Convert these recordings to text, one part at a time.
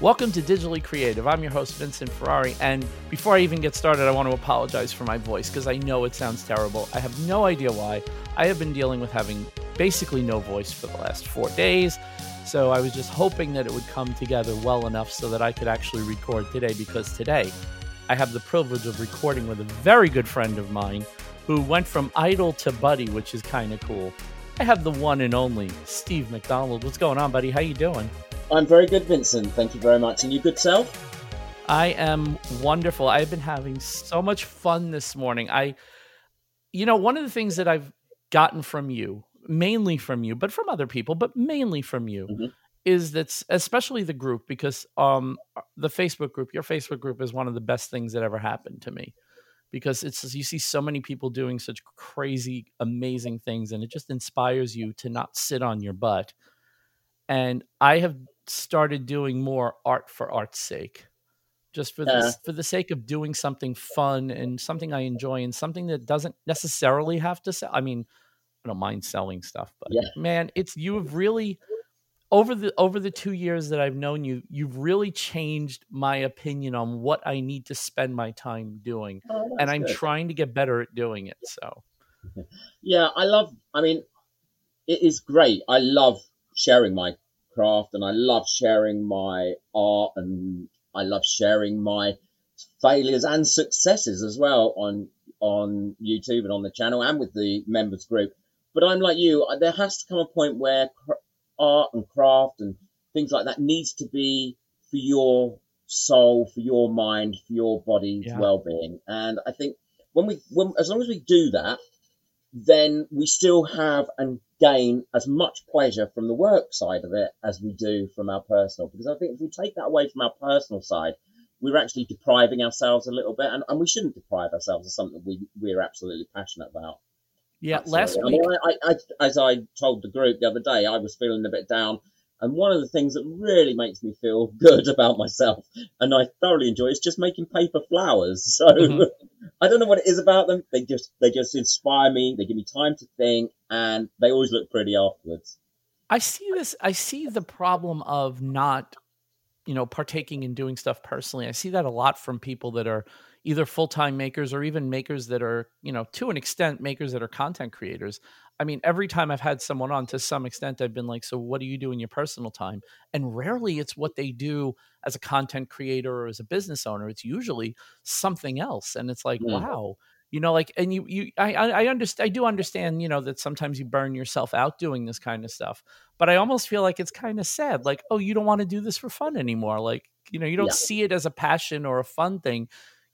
Welcome to Digitally Creative. I'm your host, Vincent Ferrari. And before I even get started, I want to apologize for my voice because I know it sounds terrible. I have no idea why. I have been dealing with having basically no voice for the last four days. So I was just hoping that it would come together well enough so that I could actually record today because today I have the privilege of recording with a very good friend of mine who went from idol to buddy, which is kind of cool. I have the one and only Steve McDonald. What's going on, buddy? How you doing? I'm very good, Vincent. Thank you very much. And you good self? I am wonderful. I've been having so much fun this morning. I, you know, one of the things that I've gotten from you, mainly from you, but from other people, but mainly from you, mm-hmm. is that especially the group because um the Facebook group, your Facebook group is one of the best things that ever happened to me because it's you see so many people doing such crazy amazing things and it just inspires you to not sit on your butt and i have started doing more art for art's sake just for the, for the sake of doing something fun and something i enjoy and something that doesn't necessarily have to sell i mean i don't mind selling stuff but yeah. man it's you have really over the over the two years that I've known you, you've really changed my opinion on what I need to spend my time doing, oh, and I'm good. trying to get better at doing it. So, yeah, I love. I mean, it is great. I love sharing my craft, and I love sharing my art, and I love sharing my failures and successes as well on on YouTube and on the channel and with the members group. But I'm like you. There has to come a point where art and craft and things like that needs to be for your soul, for your mind, for your body's yeah. well-being. And I think when we, when as long as we do that, then we still have and gain as much pleasure from the work side of it as we do from our personal. Because I think if we take that away from our personal side, we're actually depriving ourselves a little bit, and, and we shouldn't deprive ourselves of something we we're absolutely passionate about. Yeah, last week. I, I, I, as I told the group the other day, I was feeling a bit down. And one of the things that really makes me feel good about myself, and I thoroughly enjoy, is just making paper flowers. So mm-hmm. I don't know what it is about them. They just they just inspire me. They give me time to think, and they always look pretty afterwards. I see this. I see the problem of not, you know, partaking in doing stuff personally. I see that a lot from people that are either full-time makers or even makers that are you know to an extent makers that are content creators i mean every time i've had someone on to some extent i've been like so what do you do in your personal time and rarely it's what they do as a content creator or as a business owner it's usually something else and it's like mm. wow you know like and you you i i understand i do understand you know that sometimes you burn yourself out doing this kind of stuff but i almost feel like it's kind of sad like oh you don't want to do this for fun anymore like you know you don't yeah. see it as a passion or a fun thing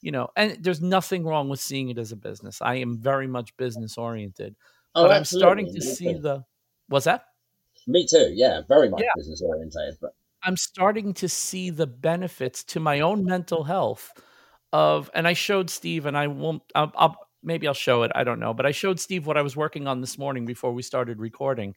you know, and there's nothing wrong with seeing it as a business. I am very much business oriented. Oh, but I'm starting to see the what's that? Me too. Yeah, very much yeah. business oriented. But I'm starting to see the benefits to my own mental health of, and I showed Steve, and I won't. I'll, I'll maybe I'll show it. I don't know, but I showed Steve what I was working on this morning before we started recording,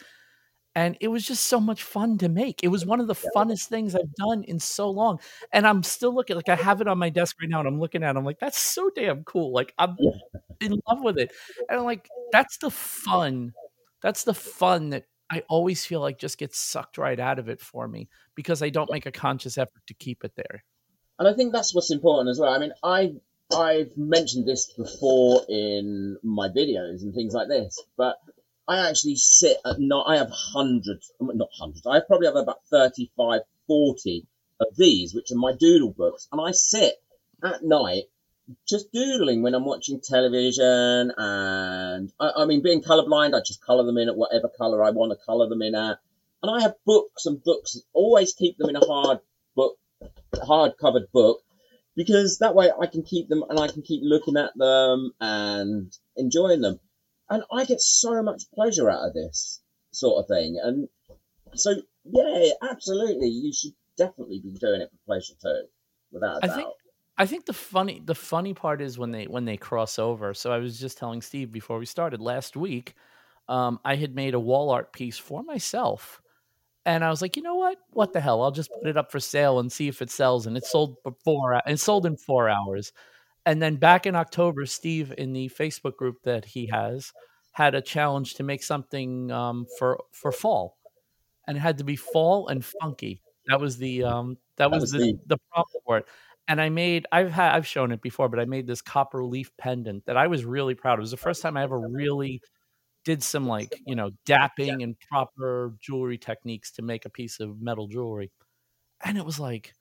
and it was just so much fun to make. It was one of the funnest things I've done in so long, and I'm still looking like I have it on my desk right now, and I'm looking at. it. I'm like, that's so damn cool. Like I'm in love with it, and I'm like, that's the fun. That's the fun that I always feel like just gets sucked right out of it for me because I don't make a conscious effort to keep it there. And I think that's what's important as well. I mean, I I've mentioned this before in my videos and things like this, but I actually sit at night. I have hundreds, not hundreds. I probably have about 35, 40 of these, which are my doodle books. And I sit at night just doodling when I'm watching television. And I, I mean, being colorblind, I just color them in at whatever color I want to color them in at. And I have books and books, always keep them in a hard book, hard covered book, because that way I can keep them and I can keep looking at them and enjoying them and I get so much pleasure out of this sort of thing. And so, yeah, absolutely, you should definitely be doing it for pleasure too, without a I doubt. Think- I think the funny the funny part is when they when they cross over. So I was just telling Steve before we started last week, um, I had made a wall art piece for myself, and I was like, you know what? What the hell? I'll just put it up for sale and see if it sells. And it sold for four. It sold in four hours. And then back in October, Steve in the Facebook group that he has had a challenge to make something um, for for fall, and it had to be fall and funky. That was the um, That was, that was the, the, the prompt for it. And I made I've had I've shown it before, but I made this copper leaf pendant that I was really proud of. It was the first time I ever really did some like, you know, dapping and proper jewelry techniques to make a piece of metal jewelry. And it was like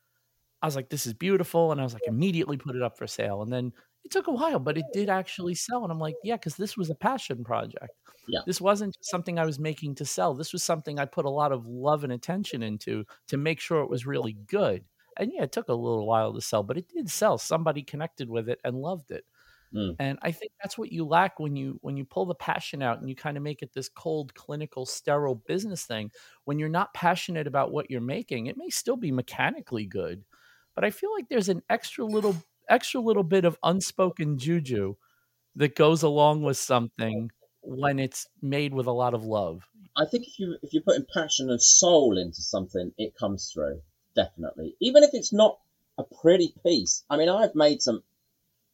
I was like, this is beautiful. And I was like, immediately put it up for sale. And then it took a while, but it did actually sell. And I'm like, yeah, because this was a passion project. Yeah. This wasn't something I was making to sell. This was something I put a lot of love and attention into to make sure it was really good. And yeah, it took a little while to sell, but it did sell. Somebody connected with it and loved it. Mm. And I think that's what you lack when you when you pull the passion out and you kind of make it this cold, clinical, sterile business thing. When you're not passionate about what you're making, it may still be mechanically good, but I feel like there's an extra little extra little bit of unspoken juju that goes along with something when it's made with a lot of love. I think if you if you're putting passion and soul into something, it comes through definitely. Even if it's not a pretty piece. I mean, I've made some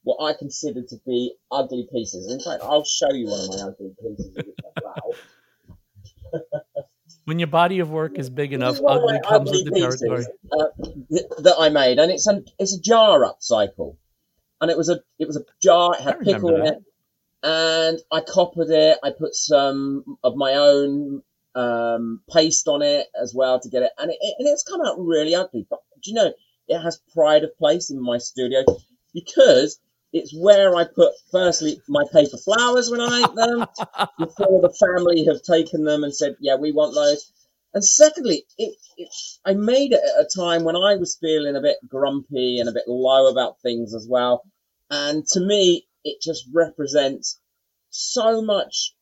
what I consider to be ugly pieces. In fact, I'll show you one of my ugly pieces. when your body of work is big enough, ugly comes ugly with the territory. Uh, th- that I made, and it's a it's a jar upcycle, and it was a it was a jar. It had pickle in it, and I coppered it. I put some of my own um, paste on it as well to get it, and it, and it's come out really ugly. But do you know it has pride of place in my studio because it's where I put firstly my paper flowers when I make them before the family have taken them and said, yeah, we want those. And secondly, it, it, I made it at a time when I was feeling a bit grumpy and a bit low about things as well. And to me, it just represents so much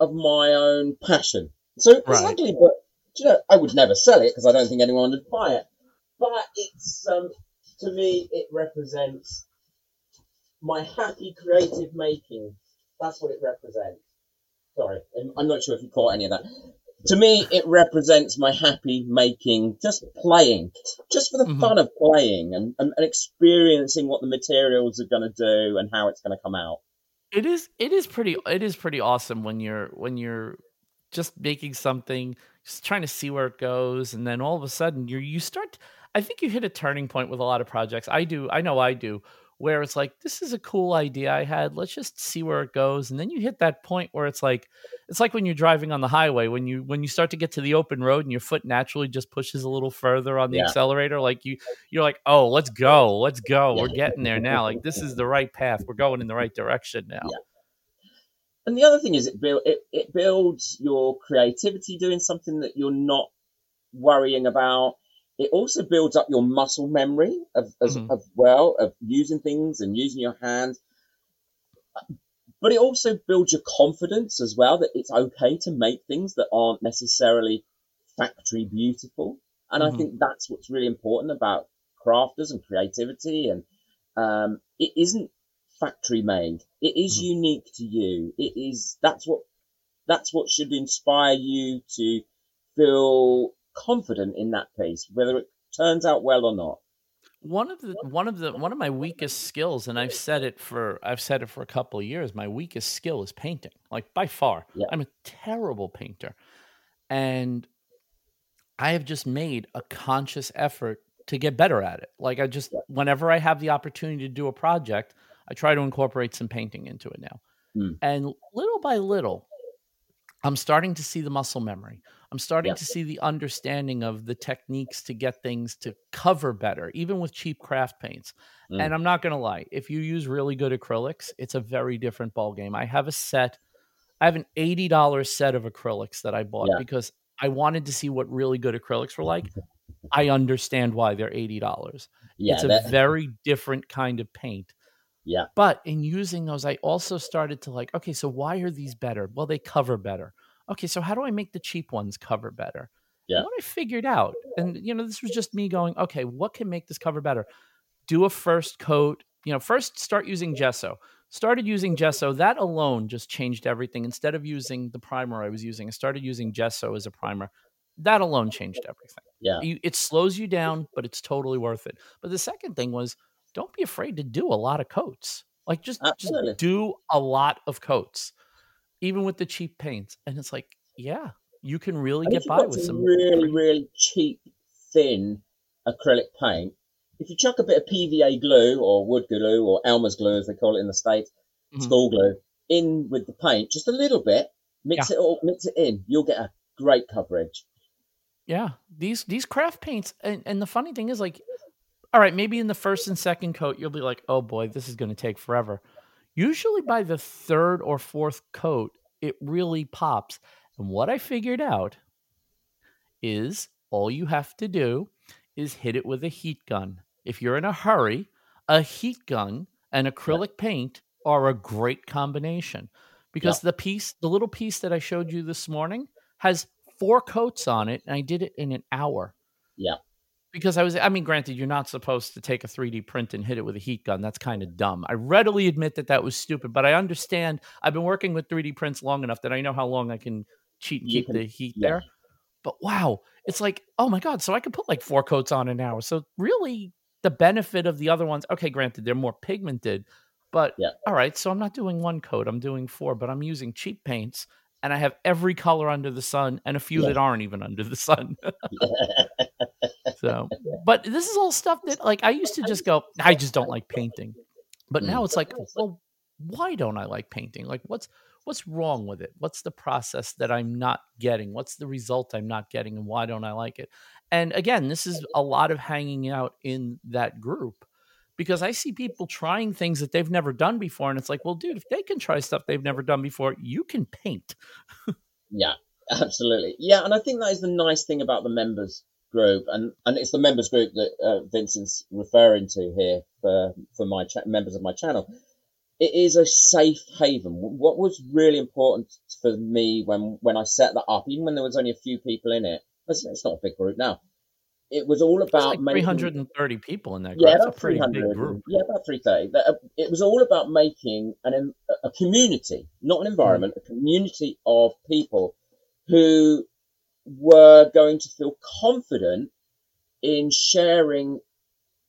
of my own passion. So it's right. ugly, but you know, I would never sell it because I don't think anyone would buy it. But it's um, to me, it represents my happy creative making. That's what it represents. Sorry, I'm not sure if you caught any of that. To me, it represents my happy making, just playing, just for the mm-hmm. fun of playing and, and, and experiencing what the materials are going to do and how it's going to come out. It is it is pretty it is pretty awesome when you're when you're just making something, just trying to see where it goes, and then all of a sudden you you start. I think you hit a turning point with a lot of projects. I do. I know I do where it's like this is a cool idea i had let's just see where it goes and then you hit that point where it's like it's like when you're driving on the highway when you when you start to get to the open road and your foot naturally just pushes a little further on the yeah. accelerator like you you're like oh let's go let's go yeah. we're getting there now like this is the right path we're going in the right direction now yeah. and the other thing is it build it, it builds your creativity doing something that you're not worrying about it also builds up your muscle memory of, as, mm-hmm. as well of using things and using your hands. But it also builds your confidence as well that it's okay to make things that aren't necessarily factory beautiful. And mm-hmm. I think that's what's really important about crafters and creativity. And um, it isn't factory made. It is mm-hmm. unique to you. It is that's what that's what should inspire you to feel confident in that piece, whether it turns out well or not. One of the one of the one of my weakest skills, and I've said it for I've said it for a couple of years. My weakest skill is painting, like by far. Yeah. I'm a terrible painter, and I have just made a conscious effort to get better at it. Like I just, yeah. whenever I have the opportunity to do a project, I try to incorporate some painting into it now. Mm. And little by little, I'm starting to see the muscle memory. I'm starting to see the understanding of the techniques to get things to cover better, even with cheap craft paints. Mm. And I'm not going to lie, if you use really good acrylics, it's a very different ball game. I have a set, I have an $80 set of acrylics that I bought yeah. because I wanted to see what really good acrylics were like. I understand why they're $80. Yeah, it's a that... very different kind of paint. Yeah. But in using those, I also started to like, okay, so why are these better? Well, they cover better okay, so how do I make the cheap ones cover better? Yeah. And what I figured out, and you know, this was just me going, okay, what can make this cover better? Do a first coat. You know, first start using gesso. Started using gesso. That alone just changed everything. Instead of using the primer I was using, I started using gesso as a primer. That alone changed everything. Yeah. You, it slows you down, but it's totally worth it. But the second thing was don't be afraid to do a lot of coats. Like just, just do a lot of coats even with the cheap paints. And it's like, yeah, you can really get by with some really, really cheap, thin acrylic paint, if you chuck a bit of PVA glue or wood glue or Elmer's glue, as they call it in the States, Mhm. school glue, in with the paint, just a little bit, mix it all, mix it in, you'll get a great coverage. Yeah, these these craft paints, and, and the funny thing is, like, all right, maybe in the first and second coat, you'll be like, oh boy, this is going to take forever. Usually by the third or fourth coat, it really pops. And what I figured out is all you have to do is hit it with a heat gun. If you're in a hurry, a heat gun and acrylic paint are a great combination because the piece, the little piece that I showed you this morning, has four coats on it, and I did it in an hour. Yeah. Because I was, I mean, granted, you're not supposed to take a 3D print and hit it with a heat gun. That's kind of dumb. I readily admit that that was stupid, but I understand. I've been working with 3D prints long enough that I know how long I can cheat and keep can- the heat yeah. there. But wow, it's like, oh my God, so I could put like four coats on an hour. So really, the benefit of the other ones, okay, granted, they're more pigmented, but Yeah. all right, so I'm not doing one coat, I'm doing four, but I'm using cheap paints and I have every color under the sun and a few Yeah. that aren't even under the sun. so, but this is all stuff that like I used to just go, I just don't like painting. But now Mm. it's like, well, why don't I like painting? Like what's what's wrong with it? What's the process that I'm not getting? What's the result I'm not getting and why don't I like it? And again, this is a lot of hanging out in that group because I see people trying things that they've never done before and it's like, well, dude, if they can try stuff they've never done before, you can paint. Yeah, absolutely. Yeah, and I think that is the nice thing about the members group, and and it's the members group that uh, Vincent's referring to here for for my cha- members of my channel. It is a safe haven. What was really important for me when when I set that up, even when there was only a few people in it, it's, it's not a big group now. It was all about like making 330 people in that group. yeah, That's a about pretty 300. big group. Yeah, about 330. Uh, It was all about making an, a community, not an environment, a community of people who were going to feel confident in sharing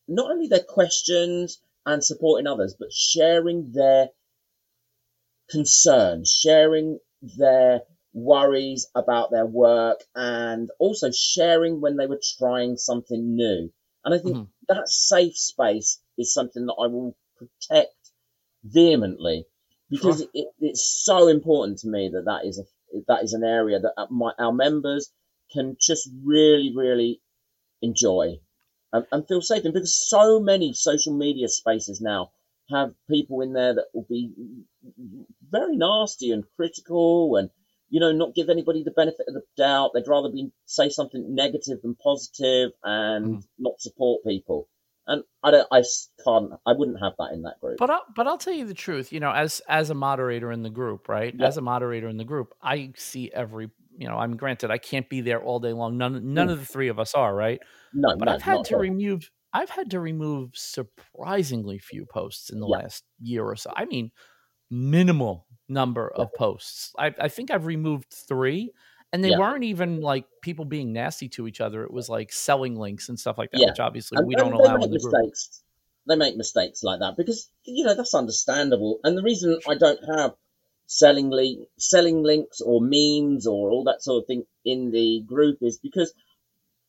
not only their questions and supporting others, but sharing their concerns, sharing their worries about their work, and also sharing when they were trying something new. And I think Mhm. that safe space is something that I will protect vehemently because it, it's so important to me that that is a that is an area that uh, my our members can just really really enjoy and, and feel safe in because so many social media spaces now have people in there that will be very nasty and critical and you know not give anybody the benefit of the doubt they'd rather be say something negative than positive and Mhm. not support people and i don't I can't i wouldn't have that in that group But I'll, but I'll tell you the truth. You know, as as a moderator in the group, right? Yeah. As a moderator in the group, I see every. You know, I'm granted I can't be there all day long. None none Mm. of the three of us are, right? no But no I've had to all. remove. I've had to remove surprisingly few posts in the Yeah. last year or so. I mean, minimal number of posts. I, I think I've removed three, and they Yeah. weren't even like people being nasty to each other. It was like selling links and stuff like that, Yeah. which obviously and, we and don't allow make in the group. mistakes they make mistakes like that because you know that's understandable and the reason i don't have selling link selling links or memes or all that sort of thing in the group is because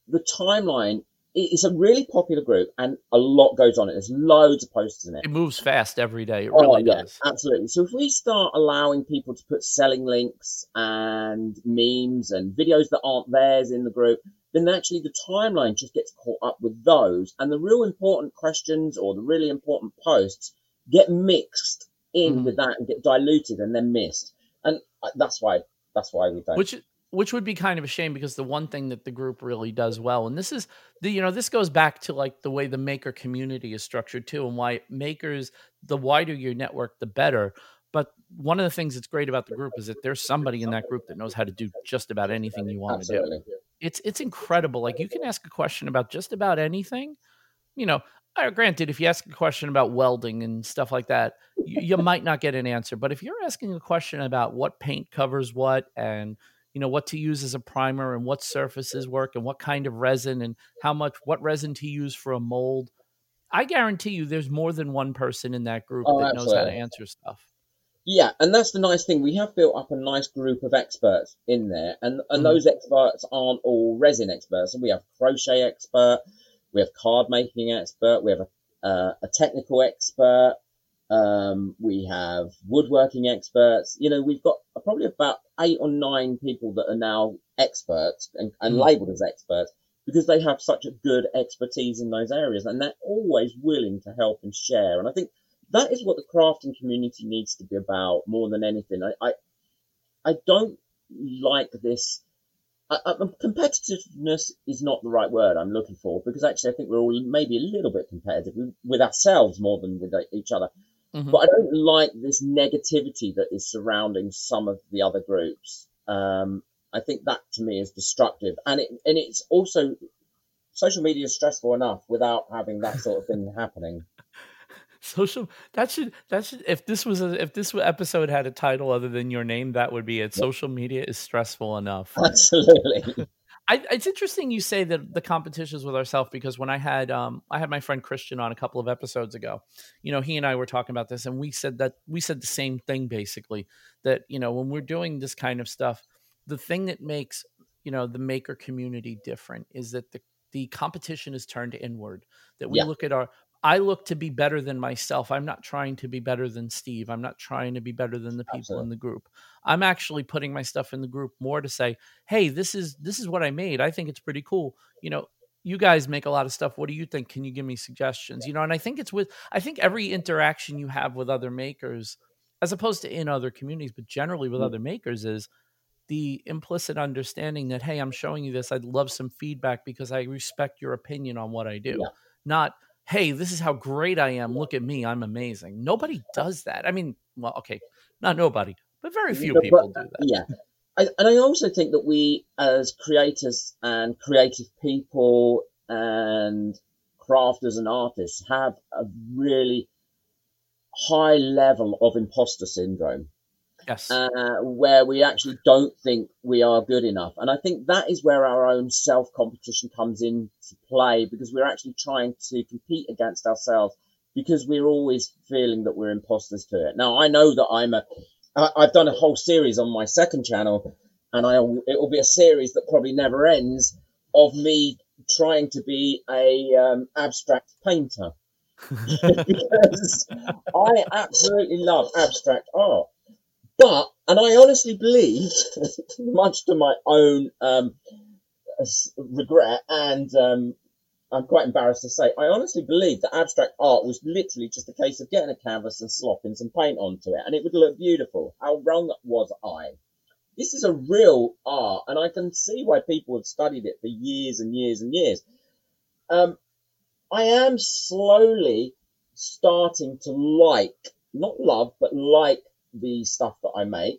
the timeline it's a really popular group and a lot goes on it there's loads of posts in it It moves fast every day. It Oh, really yeah, does. absolutely. So if we start allowing people to put selling links and memes and videos that aren't theirs in the group, then actually the timeline just gets caught up with those, and the real important questions or the really important posts get mixed in Mhm. with that and get diluted and then missed. And uh, that's why that's why we don't. which which would be kind of a shame because the one thing that the group really does well and this is the you know this goes back to like the way the maker community is structured too and why makers the wider your network the better. But one of the things that's great about the group is that there's somebody in that group that knows how to do just about anything you want to do it's it's incredible like you can ask a question about just about anything you know uh, granted if you ask a question about welding and stuff like that you, you might not get an answer but if you're asking a question about what paint covers what and you know what to use as a primer and what surfaces work and what kind of resin and how much what resin to use for a mold i guarantee you there's more than one person in that group Oh, that knows how to answer stuff Yeah, and that's the nice thing. We have built up a nice group of experts in there, and and Mhm. those experts aren't all resin experts. We have crochet expert, we have card making expert, we have a, uh, a technical expert, um, we have woodworking experts. You know, we've got probably about eight or nine people that are now experts and, and mm. labeled as experts because they have such a good expertise in those areas and they're always willing to help and share. And I think that is what the crafting community needs to be about more than anything. I, I, I don't like this. I, I, competitiveness is not the right word I'm looking for because actually I think we're all maybe a little bit competitive with ourselves more than with each other. Mm-hmm. But I don't like this negativity that is surrounding some of the other groups. Um, I think that to me is destructive, and it and it's also social media is stressful enough without having that sort of thing happening. Social that should that should if this was a, if this episode had a title other than your name, that would be it. Social media is stressful enough. Absolutely. I, it's interesting you say that the competitions with ourselves because when I had um, I had my friend Christian on a couple of episodes ago, you know, he and I were talking about this, and we said that we said the same thing basically that you know when we're doing this kind of stuff, the thing that makes you know the maker community different is that the the competition is turned inward that we yeah. look at our I look to be better than myself. I'm not trying to be better than Steve. I'm not trying to be better than the people Absolutely. in the group. I'm actually putting my stuff in the group more to say, "Hey, this is this is what I made. I think it's pretty cool." You know, you guys make a lot of stuff. What do you think? Can you give me suggestions? You know, and I think it's with I think every interaction you have with other makers as opposed to in other communities, but generally with mm-hmm. other makers is the implicit understanding that hey, I'm showing you this. I'd love some feedback because I respect your opinion on what I do. Yeah. Not hey, this is how great I am. Look at me. I'm amazing. Nobody does that. I mean, well, okay, not nobody, but very few but, people do that. Yeah. I, and I also think that we, as creators and creative people and crafters and artists, have a really high level of imposter syndrome. Yes. Uh, where we actually don't think we are good enough. And I think that is where our own self competition comes into play because we're actually trying to compete against ourselves because we're always feeling that we're imposters to it. Now, I know that I'm a, I, I've done a whole series on my second channel and I, it will be a series that probably never ends of me trying to be a um, abstract painter because I absolutely love abstract art. But, and I honestly believe, much to my own um, regret, and um, I'm quite embarrassed to say, I honestly believe that abstract art was literally just a case of getting a canvas and slopping some paint onto it, and it would look beautiful. How wrong was I? This is a real art, and I can see why people have studied it for years and years and years. Um, I am slowly starting to like, not love, but like the stuff that I make,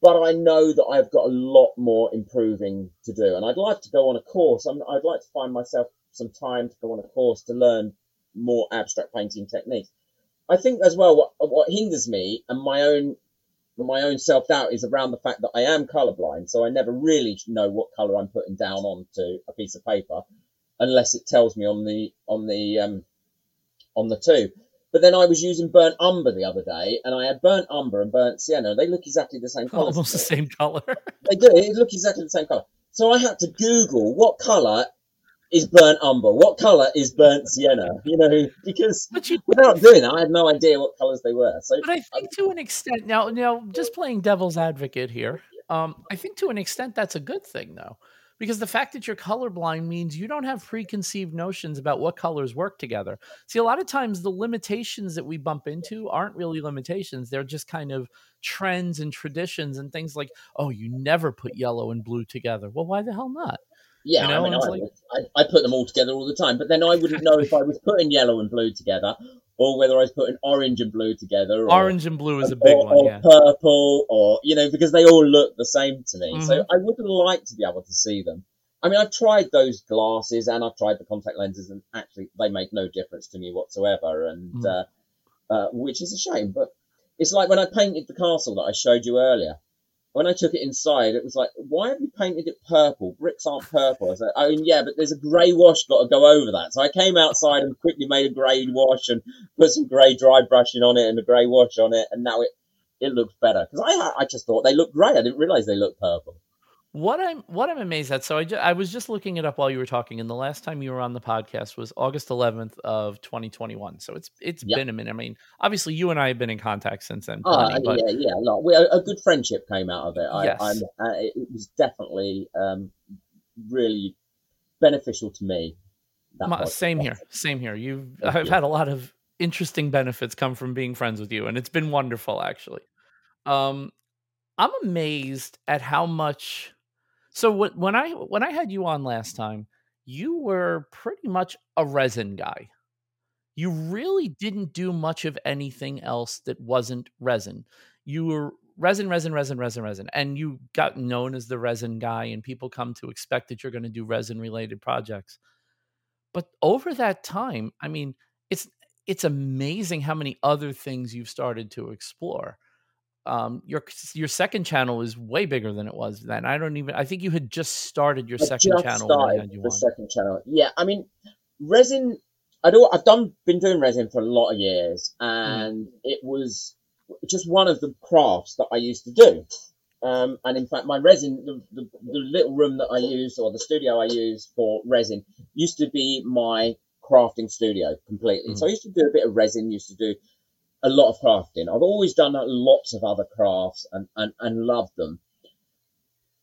but I know that I've got a lot more improving to do. And I'd like to go on a course. i would like to find myself some time to go on a course to learn more abstract painting techniques. I think as well what, what hinders me and my own my own self doubt is around the fact that I am colorblind, so I never really know what color I'm putting down onto a piece of paper unless it tells me on the on the um, on the tube. But then I was using burnt umber the other day, and I had burnt umber and burnt sienna. They look exactly the same color. Almost the same color. they do. They look exactly the same color. So I had to Google what color is burnt umber, what color is burnt sienna. You know, because you, without doing that, I had no idea what colors they were. So, but I think to an extent, now, now, just playing devil's advocate here, um, I think to an extent that's a good thing, though because the fact that you're colorblind means you don't have preconceived notions about what colors work together. See, a lot of times the limitations that we bump into aren't really limitations, they're just kind of trends and traditions and things like, oh, you never put yellow and blue together. Well, why the hell not? Yeah, you know? I, mean, I, like, I, I, put them all together all the time, but then I wouldn't know if I was putting yellow and blue together or whether I was putting orange and blue together. Or, orange and blue is a big or, one, or yeah. purple, or you know, because they all look the same to me. Mm-hmm. So I would like to be able to see them. I mean, I've tried those glasses and I've tried the contact lenses, and actually, they make no difference to me whatsoever. And mm-hmm. uh, uh, which is a shame, but it's like when I painted the castle that I showed you earlier when I took it inside, it was like, why have you painted it purple? Bricks aren't purple. I was like, oh yeah, but there's a grey wash got to go over that. So I came outside and quickly made a grey wash and put some grey dry brushing on it and a grey wash on it, and now it it looks better because I I just thought they looked grey. I didn't realise they looked purple. What I'm what I'm amazed at, so I ju I was just looking it up while you were talking, and the last time you were on the podcast was August 11th of 2021, so it's it's Yep. been a minute. I mean, obviously, you and I have been in contact since then, Oh, plenty, but yeah, yeah, a lot. We, a, a good friendship came out of it. I, yes. uh, it was definitely um, really beneficial to me. That My, same here. Same here. You've Thank I've you. had a lot of interesting benefits come from being friends with you, and it's been wonderful actually. Um, I'm amazed at how much. So when I when I had you on last time, you were pretty much a resin guy. You really didn't do much of anything else that wasn't resin. You were resin, resin, resin, resin, resin, and you got known as the resin guy, and people come to expect that you're going to do resin related projects. But over that time, I mean, it's it's amazing how many other things you've started to explore. Um, your your second channel is way bigger than it was then. I don't even. I think you had just started your I second channel when started the on. second channel. Yeah, I mean, resin. I do. I've done been doing resin for a lot of years, Mhm. and it was just one of the crafts that I used to do. Um, and in fact, my resin, the, the, the little room that I use or the studio I use for resin used to be my crafting studio completely. So I used to do a bit of resin, used to do a lot of crafting. I've always done lots of other crafts and, and, and loved them.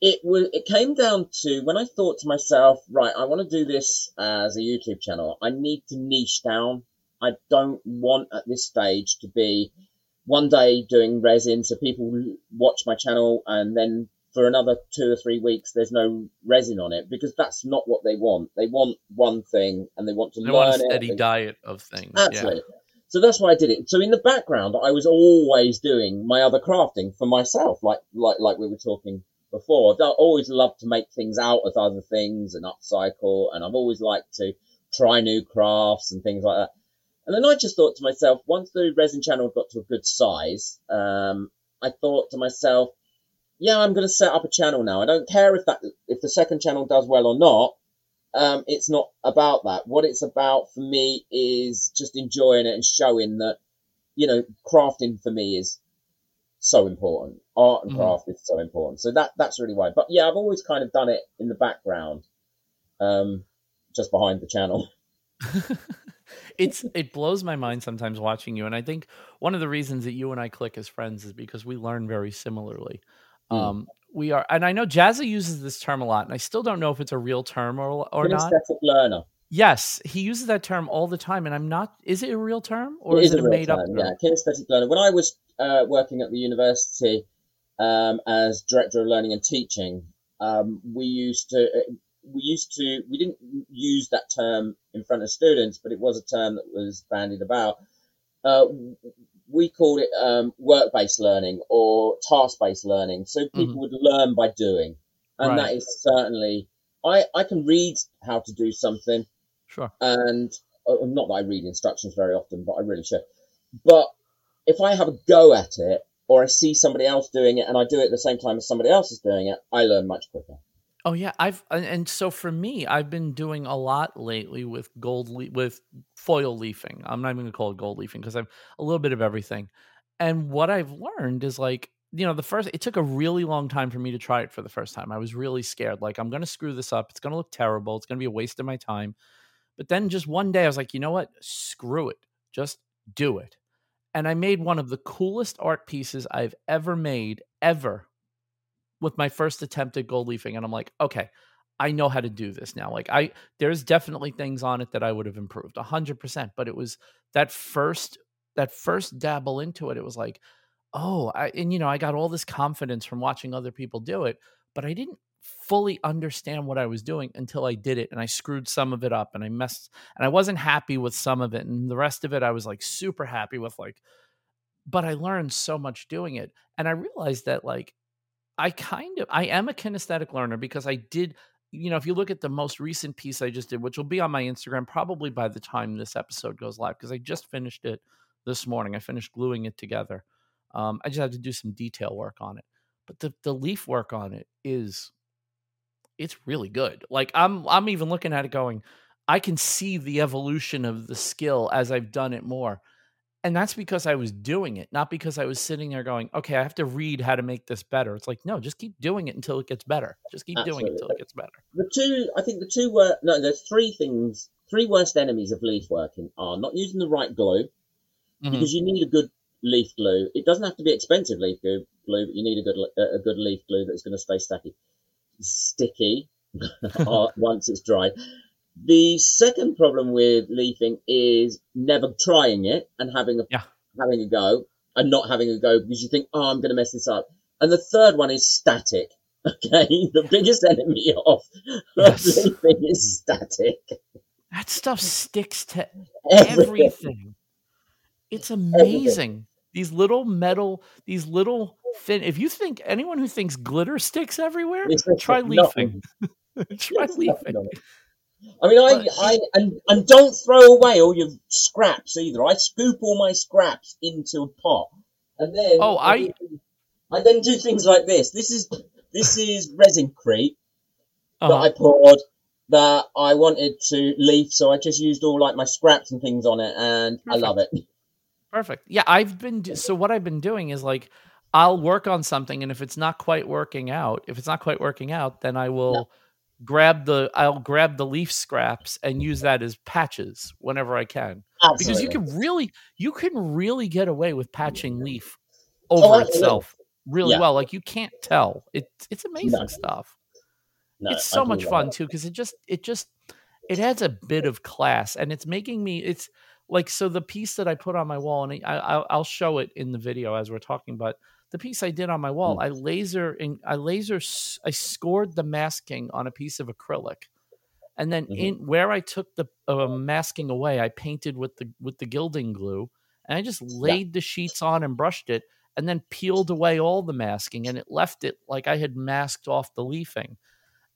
It was, it came down to when I thought to myself, right, I want to do this as a YouTube channel. I need to niche down. I don't want at this stage to be one day doing resin so people watch my channel and then for another two or three weeks there's no resin on it because that's not what they want. They want one thing and they want to They learn want a it. steady They- diet of things. Yeah. So that's why I did it. So in the background, I was always doing my other crafting for myself, like like like we were talking before. I always loved to make things out of other things and upcycle, and I've always liked to try new crafts and things like that. And then I just thought to myself, once the resin channel got to a good size, um, I thought to myself, yeah, I'm going to set up a channel now. I don't care if that if the second channel does well or not. Um, it's not about that. What it's about for me is just enjoying it and showing that, you know, crafting for me is so important. Art and Mhm. craft is so important. So that that's really why. But yeah, I've always kind of done it in the background, um, just behind the channel. it's it blows my mind sometimes watching you and i think one of the reasons that you and i click as friends is because we learn very similarly Mm. um we are and i know jazza uses this term a lot and i still don't know if it's a real term or or not Kinesthetic learner. yes he uses that term all the time and i'm not is it a real term or It is, is it a made up term, term yeah. Kinesthetic learner. When I was uh, working at the university um, as director of learning and teaching, um, we used to uh, we used to we didn't use that term in front of students, but it was a term that was bandied about. Uh, we called it um, work-based learning or task-based learning. So people would learn by doing, and that Right. is certainly I I can read how to do something sure and uh, not that I read instructions very often, but I really should. But if I have a go at it, or I see somebody else doing it, and I do it at the same time as somebody else is doing it, I learn much quicker. Oh yeah, I've and, so for me, I've been doing a lot lately with gold le- with foil leafing. I'm not even gonna call it gold leafing because I'm a little bit of everything. And what I've learned is like, you know, the first it took a really long time for me to try it for the first time. I was really scared. Like, I'm gonna screw this up. It's gonna look terrible. It's gonna be a waste of my time. But then just one day I was like, you know what? Screw it. Just do it. And I made one of the coolest art pieces I've ever made, ever, with my first attempt at gold leafing. And I'm like, okay, I know how to do this now. Like I there's definitely things on it that I would have improved a hundred percent. But it was that first that first dabble into it, it was like, oh, I and you know, I got all this confidence from watching other people do it, but I didn't fully understand what I was doing until I did it and I screwed some of it up and I messed and I wasn't happy with some of it and the rest of it I was like super happy with like but I learned so much doing it and I realized that like I kind of I am a kinesthetic learner because I did you know if you look at the most recent piece I just did which will be on my Instagram probably by the time this episode goes live because I just finished it this morning I finished gluing it together um, I just had to do some detail work on it but the the leaf work on it is it's really good like I'm I'm even looking at it going I can see the evolution of the skill as I've done it more And that's because I was doing it, not because I was sitting there going, okay, I have to read how to make this better. It's like, no, just keep doing it until it gets better. Just keep Absolutely. doing it until it gets better. The two, I think the two were, no, there's three things, three worst enemies of leaf working are not using the right glue, mm-hmm. because you need a good leaf glue. It doesn't have to be expensive leaf glue, but you need a good, a good leaf glue that's going to stay sticky, sticky once it's dry. The second problem with leafing is never trying it and having a yeah. having a go and not having a go because you think, oh, I'm going to mess this up. And the third one is static. Okay, the biggest enemy of, yes. leafing is static. That stuff sticks to everything. everything. It's amazing. Everything. These little metal, these little thin. If you think anyone who thinks glitter sticks everywhere, try leafing. try leafing. I mean, I, I and, and don't throw away all your scraps either. I scoop all my scraps into a pot, and then oh, I, I, I then do things like this. This is this is Resincrete uh-huh. that I poured that I wanted to leaf, so I just used all like my scraps and things on it, and Perfect. I love it. Perfect. Yeah, I've been so what I've been doing is like I'll work on something, and if it's not quite working out, if it's not quite working out, then I will. No grab the I'll grab the leaf scraps and use that as patches whenever I can. Absolutely. Because you can really you can really get away with patching leaf over oh, itself really yeah. well. Like you can't tell. It it's amazing no. stuff. No, it's so much fun too because it just it just it adds a bit of class and it's making me it's like so the piece that I put on my wall and I, I I'll show it in the video as we're talking but the piece I did on my wall, mm. I laser and I laser I scored the masking on a piece of acrylic, and then mm-hmm. in where I took the uh, masking away, I painted with the with the gilding glue, and I just laid yeah. the sheets on and brushed it, and then peeled away all the masking, and it left it like I had masked off the leafing,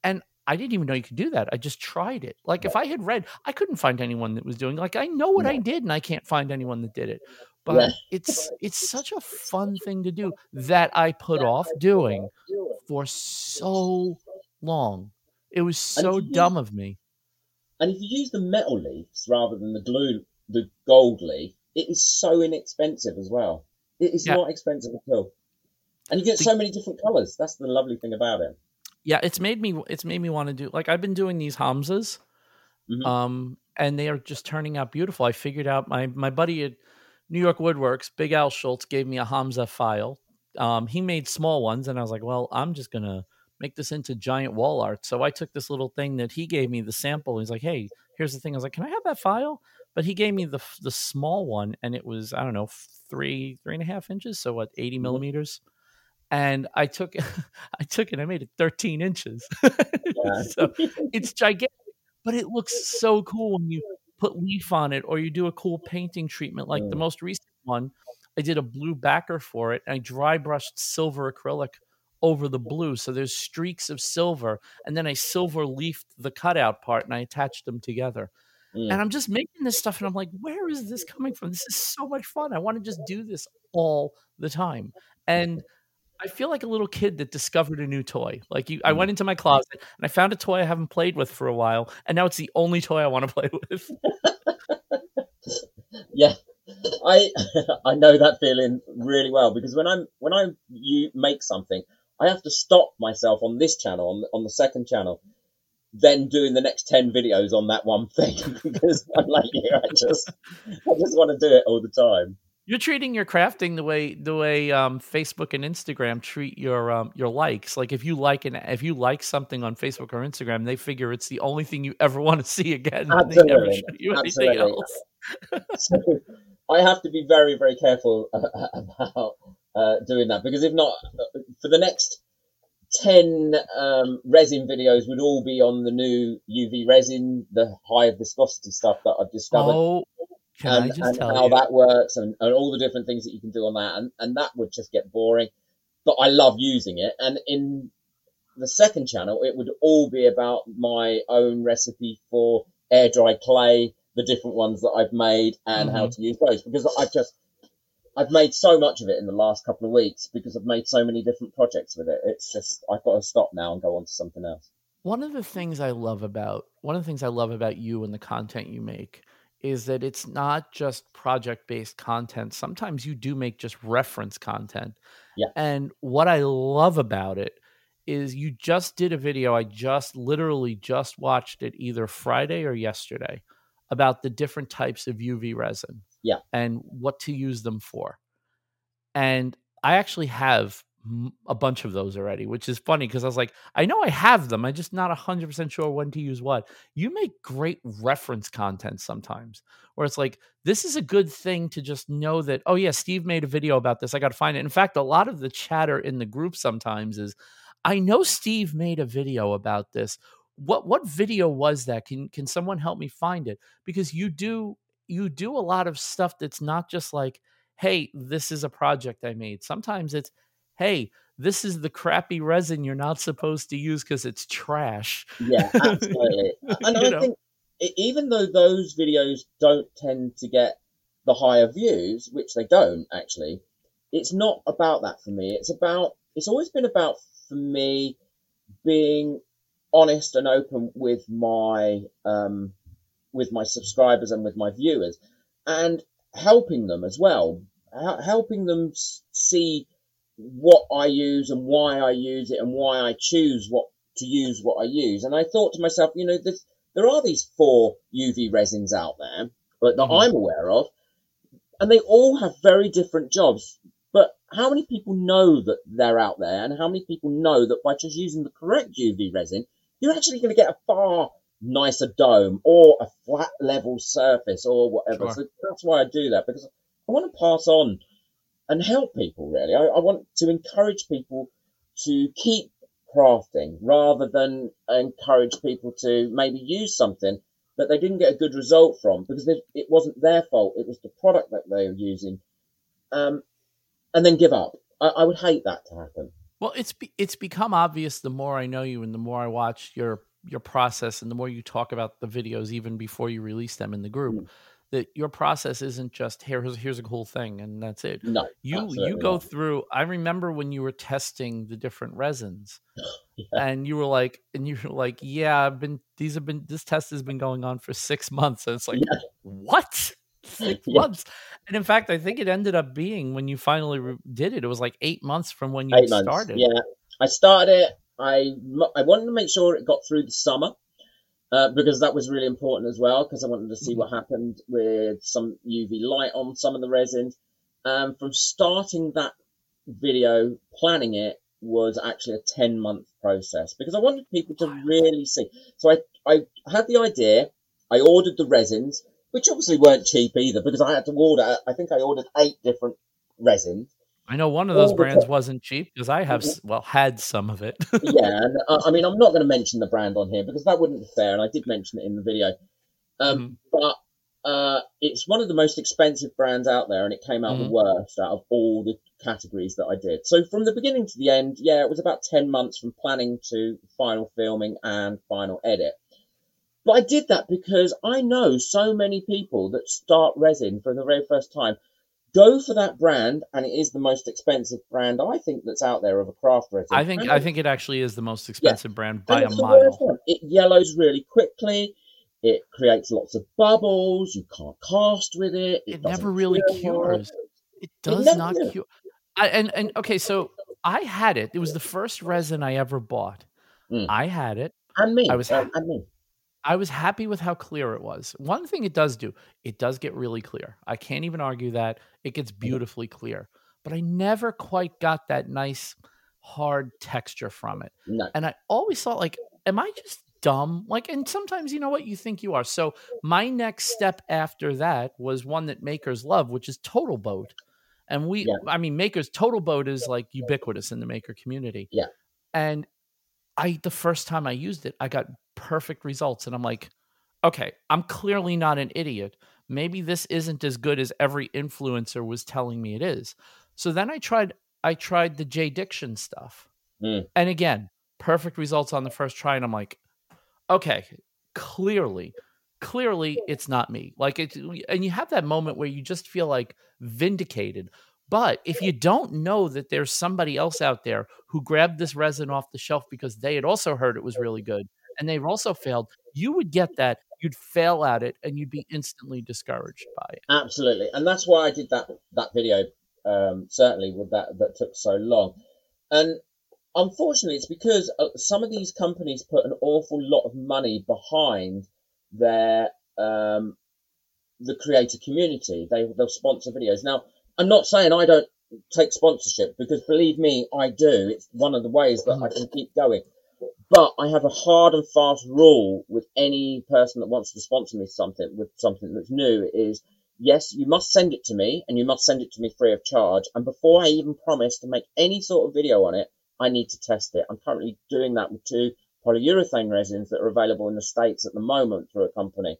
and I didn't even know you could do that. I just tried it. Like if I had read, I couldn't find anyone that was doing. Like I know what I did, and I can't find anyone that did it but yeah. it's it's such a fun thing to do that I put off doing for so long. It was so dumb use, of me. And if you use the metal leaves rather than the glue, the gold leaf, it is so inexpensive as well. It is yeah. not expensive at all, and you get the, so many different colors. That's the lovely thing about it. Yeah, it's made me it's made me want to do like I've been doing these Hamzas, mm-hmm. um, and they are just turning out beautiful. I figured out my my buddy had New York Woodworks, Big Al Schultz gave me a Hamza file. Um, he made small ones, and I was like, well, I'm just gonna make this into giant wall art. So I took this little thing that he gave me the sample. He's like, hey, here's the thing. I was like, can I have that file? But he gave me the the small one, and it was I don't know three three and a half inches, so what 80 mm-hmm. millimeters. And I took I took it. I made it 13 inches. so it's gigantic, but it looks so cool when you put leaf on it or you do a cool painting treatment like mm. the most recent one i did a blue backer for it and i dry brushed silver acrylic over the blue so there's streaks of silver and then i silver leafed the cutout part and i attached them together mm. and i'm just making this stuff and i'm like where is this coming from this is so much fun i want to just do this all the time and I feel like a little kid that discovered a new toy. Like you, I went mm. into my closet and I found a toy I haven't played with for a while, and now it's the only toy I want to play with. yeah, I I know that feeling really well because when I'm when I you make something, I have to stop myself on this channel on on the second channel, then doing the next ten videos on that one thing because I'm like you, I just I just want to do it all the time. You're treating your crafting the way the way um, Facebook and Instagram treat your um, your likes. Like if you like an if you like something on Facebook or Instagram, they figure it's the only thing you ever want to see again. Absolutely. Absolutely. so I have to be very very careful about uh, doing that because if not, uh, for the next ten um, resin videos would all be on the new UV resin, the high viscosity stuff that I've discovered. Oh can and, and how you? that works and, and all the different things that you can do on that. And, and that would just get boring. But I love using it. And in the second channel, it would all be about my own recipe for air dry clay, the different ones that I've made and mm-hmm. how to use those because I've just, I've made so much of it in the last couple of weeks because I've made so many different projects with it. It's just, I've got to stop now and go on to something else. One of the things I love about, one of the things I love about you and the content you make is that it's not just project based content. Sometimes you do make just reference content. Yeah. And what I love about it is you just did a video. I just literally just watched it either Friday or yesterday about the different types of UV resin. Yeah. And what to use them for. And I actually have a bunch of those already, which is funny because I was like, I know I have them. I'm just not 100% sure when to use what. You make great reference content sometimes where it's like, this is a good thing to just know that, oh, yeah, Steve made a video about this. I got to find it. In fact, a lot of the chatter in the group sometimes is, I know Steve made a video about this. What what video was that? Can can someone help me find it? Because you do you do a lot of stuff that's not just like, hey, this is a project I made. Sometimes it's, hey, this is the crappy resin you're not supposed to use because it's trash. Yeah, absolutely. and I know? think even though those videos don't tend to get the higher views, which they don't actually, it's not about that for me. It's about it's always been about for me being honest and open with my um, with my subscribers and with my viewers, and helping them as well, helping them see what I use and why I use it and why I choose what to use what I use. And I thought to myself, you know, this, there are these four UV resins out there that, that mm-hmm. I'm aware of, and they all have very different jobs. But how many people know that they're out there, and how many people know that by just using the correct UV resin, you're actually going to get a far nicer dome or a flat level surface or whatever. Sure. So that's why I do that because I want to pass on and help people really. I, I want to encourage people to keep crafting rather than encourage people to maybe use something that they didn't get a good result from because it wasn't their fault. It was the product that they were using. Um, and then give up. I, I would hate that to happen. Well, it's be, it's become obvious the more I know you and the more I watch your your process and the more you talk about the videos even before you release them in the group mm that your process isn't just here's here's a cool thing and that's it. No, you you go not. through. I remember when you were testing the different resins, yeah. and you were like, and you were like, yeah, I've been these have been this test has been going on for six months, and it's like, yeah. what? Six yeah. months, and in fact, I think it ended up being when you finally re- did it. It was like eight months from when you eight started. Months. Yeah, I started. I I wanted to make sure it got through the summer uh, because that was really important as well because I wanted to see what happened with some UV light on some of the resins. Um, from starting that video, planning it was actually a 10 month process because I wanted people to really see. So I, I had the idea, I ordered the resins, which obviously weren't cheap either because I had to order, I think I ordered eight different resins. I know one of those brands wasn't cheap because I have mm-hmm. well had some of it. yeah, and uh, I mean I'm not going to mention the brand on here because that wouldn't be fair, and I did mention it in the video. Um, mm-hmm. But uh, it's one of the most expensive brands out there, and it came out mm-hmm. the worst out of all the categories that I did. So from the beginning to the end, yeah, it was about ten months from planning to final filming and final edit. But I did that because I know so many people that start resin for the very first time go for that brand, and it is the most expensive brand I think that's out there of a craft resin. I think and I think it actually is the most expensive yeah. brand by a mile. It yellows really quickly. It creates lots of bubbles. You can't cast with it. It, it never really cures. It does it not cure. I, and and okay, so I had it. It was the first resin I ever bought. Mm. I had it. And me. I was. Uh, and me. I was happy with how clear it was. One thing it does do, it does get really clear. I can't even argue that. It gets mm-hmm. beautifully clear. But I never quite got that nice hard texture from it. No. And I always thought like am I just dumb? Like and sometimes you know what you think you are. So my next step after that was one that makers love, which is TotalBoat. And we yeah. I mean makers TotalBoat is like ubiquitous in the maker community. Yeah. And I the first time I used it, I got perfect results. And I'm like, okay, I'm clearly not an idiot. Maybe this isn't as good as every influencer was telling me it is. So then I tried I tried the Jdiction stuff. Mm. And again, perfect results on the first try. And I'm like, okay, clearly, clearly it's not me. Like it and you have that moment where you just feel like vindicated. But if you don't know that there's somebody else out there who grabbed this resin off the shelf because they had also heard it was really good and they've also failed, you would get that you'd fail at it and you'd be instantly discouraged by it. Absolutely, and that's why I did that that video. Um, certainly, with that that took so long, and unfortunately, it's because uh, some of these companies put an awful lot of money behind their um, the creator community. They they'll sponsor videos. Now, I'm not saying I don't take sponsorship because believe me, I do. It's one of the ways that I can keep going. But I have a hard and fast rule with any person that wants to sponsor me something with something that's new is yes, you must send it to me and you must send it to me free of charge. And before I even promise to make any sort of video on it, I need to test it. I'm currently doing that with two polyurethane resins that are available in the States at the moment through a company.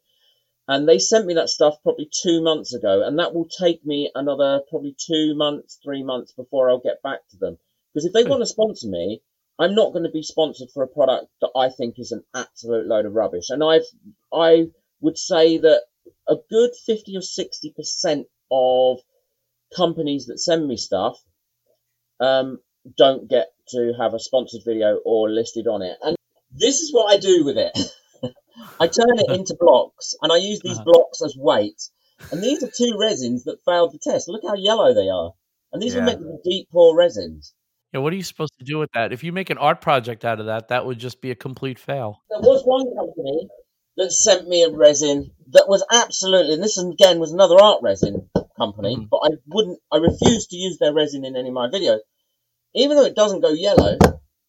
And they sent me that stuff probably two months ago, and that will take me another probably two months, three months before I'll get back to them. Because if they hmm. want to sponsor me, I'm not going to be sponsored for a product that I think is an absolute load of rubbish. And I've, I would say that a good 50 or 60% of companies that send me stuff, um, don't get to have a sponsored video or listed on it. And this is what I do with it. I turn it into blocks and I use these uh-huh. blocks as weight. And these are two resins that failed the test. Look how yellow they are. And these yeah. are meant to be deep pour resins. Yeah, what are you supposed to do with that? If you make an art project out of that, that would just be a complete fail. There was one company that sent me a resin that was absolutely, and this again was another art resin company, mm. but I wouldn't, I refused to use their resin in any of my videos. Even though it doesn't go yellow,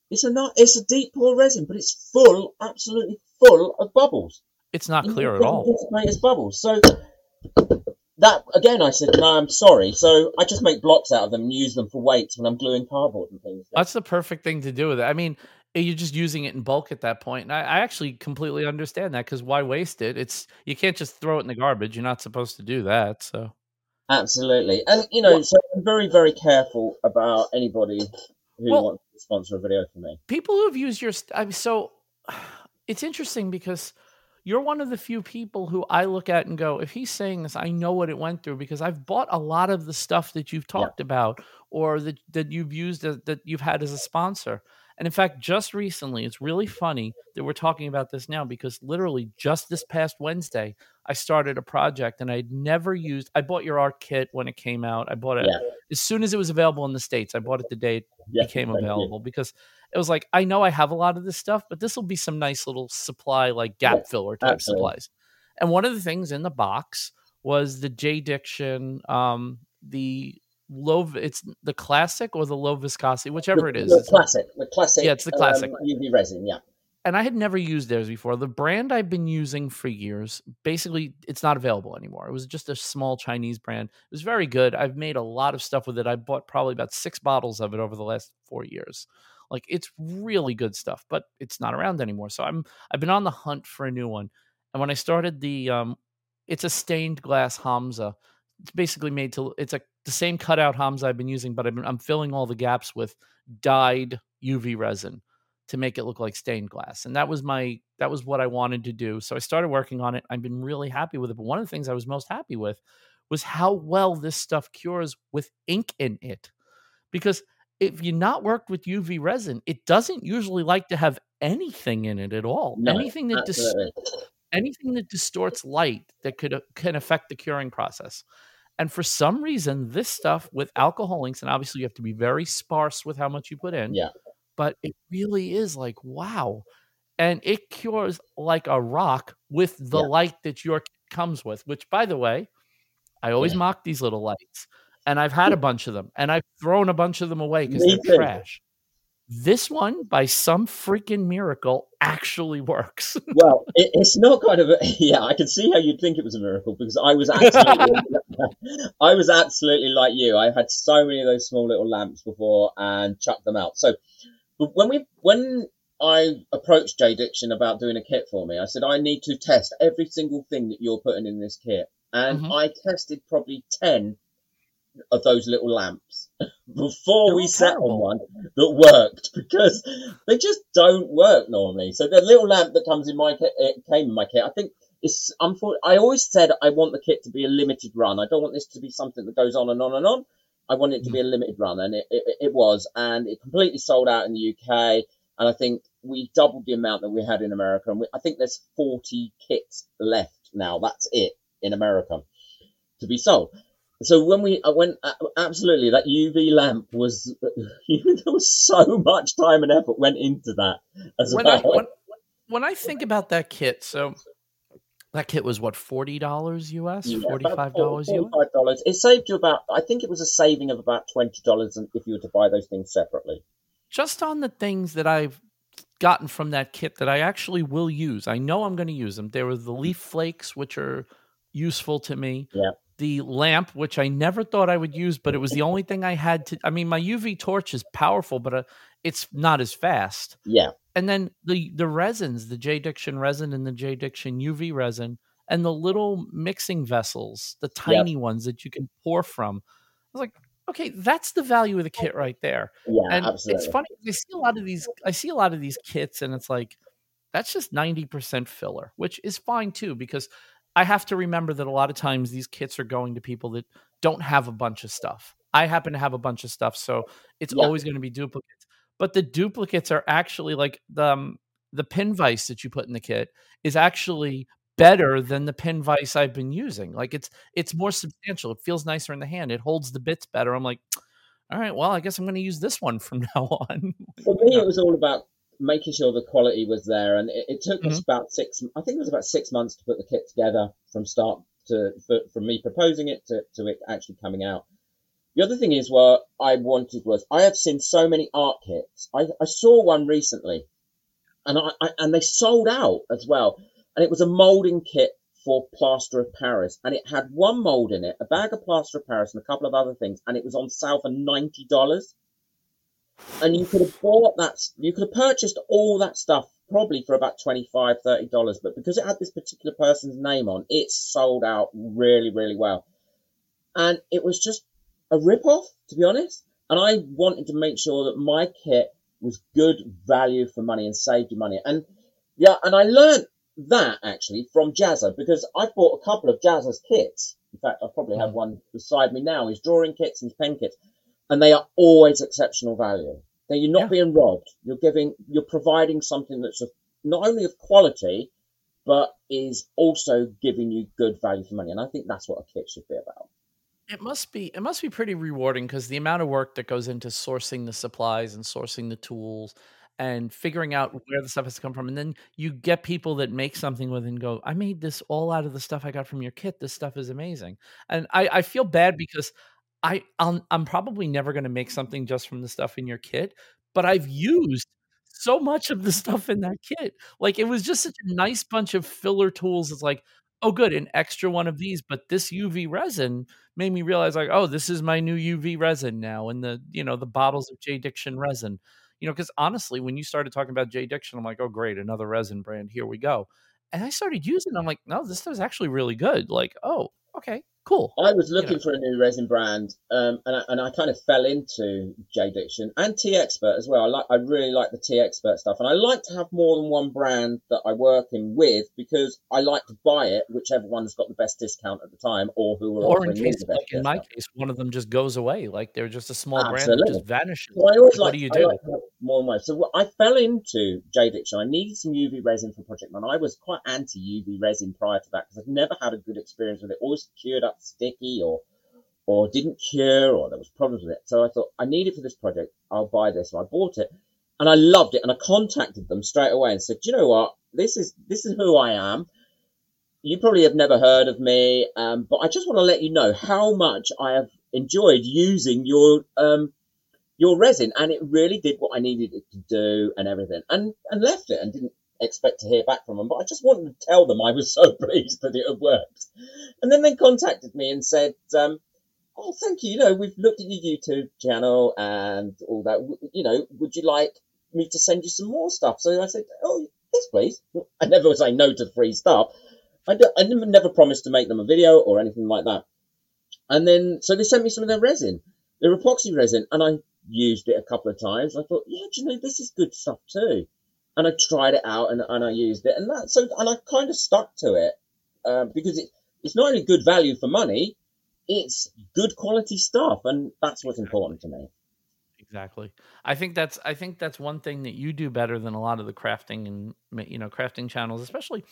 it's a not, it's a deep pour resin, but it's full, absolutely full of bubbles. It's not clear at all. It's bubbles. So that again, I said, no, I'm sorry. So I just make blocks out of them and use them for weights when I'm gluing cardboard and things. That's the perfect thing to do with it. I mean, eh, you're just using it in bulk at that point. And I, I actually completely understand that because why waste it? It's you can't just throw it in the garbage. You're not supposed to do that. So absolutely, and you know, well, so I'm very, very careful about anybody who well, wants to sponsor a video for me. People who've used your, I mean, so it's interesting because you're one of the few people who I look at and go, if he's saying this, I know what it went through because I've bought a lot of the stuff that you've talked yeah. about or that, that you've used as, that you've had as a sponsor. And in fact, just recently, it's really funny that we're talking about this now because literally just this past Wednesday, I started a project and I'd never used. I bought your art kit when it came out. I bought it yeah. as soon as it was available in the states. I bought it the day it yeah, became available because it was like I know I have a lot of this stuff, but this will be some nice little supply, like gap yeah, filler type absolutely. supplies. And one of the things in the box was the Jdiction, um, the low it's the classic or the low viscosity whichever the, it is the classic the classic yeah it's the classic um, uv resin yeah and i had never used theirs before. The brand i've been using for years basically it's not available anymore. It was just a small chinese brand. It was very good. I've made a lot of stuff with it. I bought probably about six bottles of it over the last four years. Like it's really good stuff but it's not around anymore. So i'm i've been on the hunt for a new one. And when i started the um it's a stained glass hamza. It's basically made to it's a the same cutout Hamza I've been using, but i am filling all the gaps with dyed UV resin to make it look like stained glass. And that was my that was what I wanted to do. So I started working on it. I've been really happy with it. But one of the things I was most happy with was how well this stuff cures with ink in it. Because if you not worked with UV resin, it doesn't usually like to have anything in it at all. No, anything that dis- anything that distorts light that could uh, can affect the curing process. And for some reason, this stuff with alcohol inks, and obviously you have to be very sparse with how much you put in. Yeah. But it really is like, wow. And it cures like a rock with the yeah. light that your comes with, which by the way, I always yeah. mock these little lights. And I've had a bunch of them and I've thrown a bunch of them away because they're too. trash. This one, by some freaking miracle, actually works. well, it, it's not kind of a, yeah. I can see how you'd think it was a miracle because I was absolutely, I was absolutely like you. I had so many of those small little lamps before and chucked them out. So when we when I approached Jdiction about doing a kit for me, I said I need to test every single thing that you're putting in this kit, and mm-hmm. I tested probably ten of those little lamps before we set on one that worked because they just don't work normally. So the little lamp that comes in my kit, it came in my kit. I think it's unfortunately. I always said I want the kit to be a limited run. I don't want this to be something that goes on and on and on. I wanted it to be a limited run, and it, it, it was, and it completely sold out in the UK. And I think we doubled the amount that we had in America, and we, I think there's 40 kits left now. That's it in America to be sold. So when we I went absolutely that UV lamp was there was so much time and effort went into that as when well. I, when, when I think about that kit, so that kit was what forty dollars US, Yeah, forty five dollars US. Forty-five dollars. It saved you about. I think it was a saving of about twenty dollars if you were to buy those things separately. Just on the things that I've gotten from that kit that I actually will use. I know I'm going to use them. There were the leaf flakes, which are useful to me. Yeah. The lamp, which I never thought I would use, but it was the only thing I had to. I mean, my UV torch is powerful, but uh, it's not as fast. Yeah, and then the the resins, the Jdiction resin and the Jdiction UV resin, and the little mixing vessels, the tiny ones that you can pour from. I was like, okay, that's the value of the kit right there. yeah, and absolutely. it's funny. I see a lot of these. I see a lot of these kits, and it's like that's just ninety percent filler, which is fine too because I have to remember that a lot of times these kits are going to people that don't have a bunch of stuff. I happen to have a bunch of stuff, so it's Yeah. always going to be duplicates. But the duplicates are actually like the um, the pin vise that you put in the kit is actually better than the pin vise I've been using. Like it's it's more substantial. It feels nicer in the hand. It holds the bits better. I'm like, all right, well, I guess I'm going to use this one from now on. For me, it was all about making sure the quality was there, and it, it took us Mhm. about six. I think it was about six months to put the kit together from start to for, from me proposing it to, to it actually coming out. The other thing is what I wanted was I have seen so many art kits. I, I saw one recently, and I, I and they sold out as well. And it was a molding kit for plaster of Paris, and it had one mold in it, a bag of plaster of Paris, and a couple of other things, and it was on sale for ninety dollars. And you could have bought that, you could have purchased all that stuff probably for about 25 dollars, but because it had this particular person's name on, it sold out really, really well. And it was just a rip-off, to be honest. And I wanted to make sure that my kit was good value for money and saved you money. And yeah, and I learned that actually from Jazza because I bought a couple of Jazza's kits. In fact, I probably have mm. one beside me now. His drawing kits and his pen kits, and they are always exceptional value. Now you're not Yeah. being robbed. You're giving, you're providing something that's of, not only of quality, but is also giving you good value for money. And I think that's what a kit should be about. It must be it must be pretty rewarding because the amount of work that goes into sourcing the supplies and sourcing the tools and figuring out where the stuff has to come from. And then you get people that make something with it and go, I made this all out of the stuff I got from your kit. This stuff is amazing. And I, I feel bad because I I'm, I'm probably never going to make something just from the stuff in your kit, but I've used so much of the stuff in that kit. Like it was just such a nice bunch of filler tools. It's like, oh, good, an extra one of mm-hmm. these, but this UV resin made me realize like oh this is my new uv resin now and the you know the bottles of j diction resin you know because honestly when you started talking about j diction i'm like oh great another resin brand here we go and i started using it i'm like no this is actually really good like oh okay cool I was looking know. for a new resin brand, um, and I, and I kind of fell into Jdiction and Teexpert as well. I like, I really like the Teexpert stuff, and I like to have more than one brand that I work in with because I like to buy it, whichever one's got the best discount at the time, or who are or in case the best like in my case one of them just goes away like they're just a small brand that just vanishes So I always what like, do you do like more and more. So I fell into Jdiction. I needed some UV resin for Project Man. I was quite anti UV resin prior to that because I've never had a good experience with it. Always cured up sticky or or didn't cure or there was problems with it. So I thought I need it for this project. I'll buy this. I bought it and I loved it. And I contacted them straight away and said, "Do you know what? This is this is who I am. You probably have never heard of me, um, but I just want to let you know how much I have enjoyed using your um, your resin, and it really did what I needed it to do and everything, and and left it and didn't expect to hear back from them. But I just wanted to tell them I was so pleased that it had worked. And then they contacted me and said, um, "Oh, thank you. You know, we've looked at your YouTube channel and all that. You know, would you like me to send you some more stuff?" So I said, "Oh, yes, please." I never say no to free stuff. I never, never promised to make them a video or anything like that. And then, so they sent me some of their resin, their epoxy resin, and I used it a couple of times. I thought, yeah, do you know, this is good stuff too. And I tried it out and, and I used it, and that so and I kind of stuck to it um, because it, it's not only good value for money, it's good quality stuff, and that's what's important to me. Exactly. I think that's I think that's one thing that you do better than a lot of the crafting and you know crafting channels, especially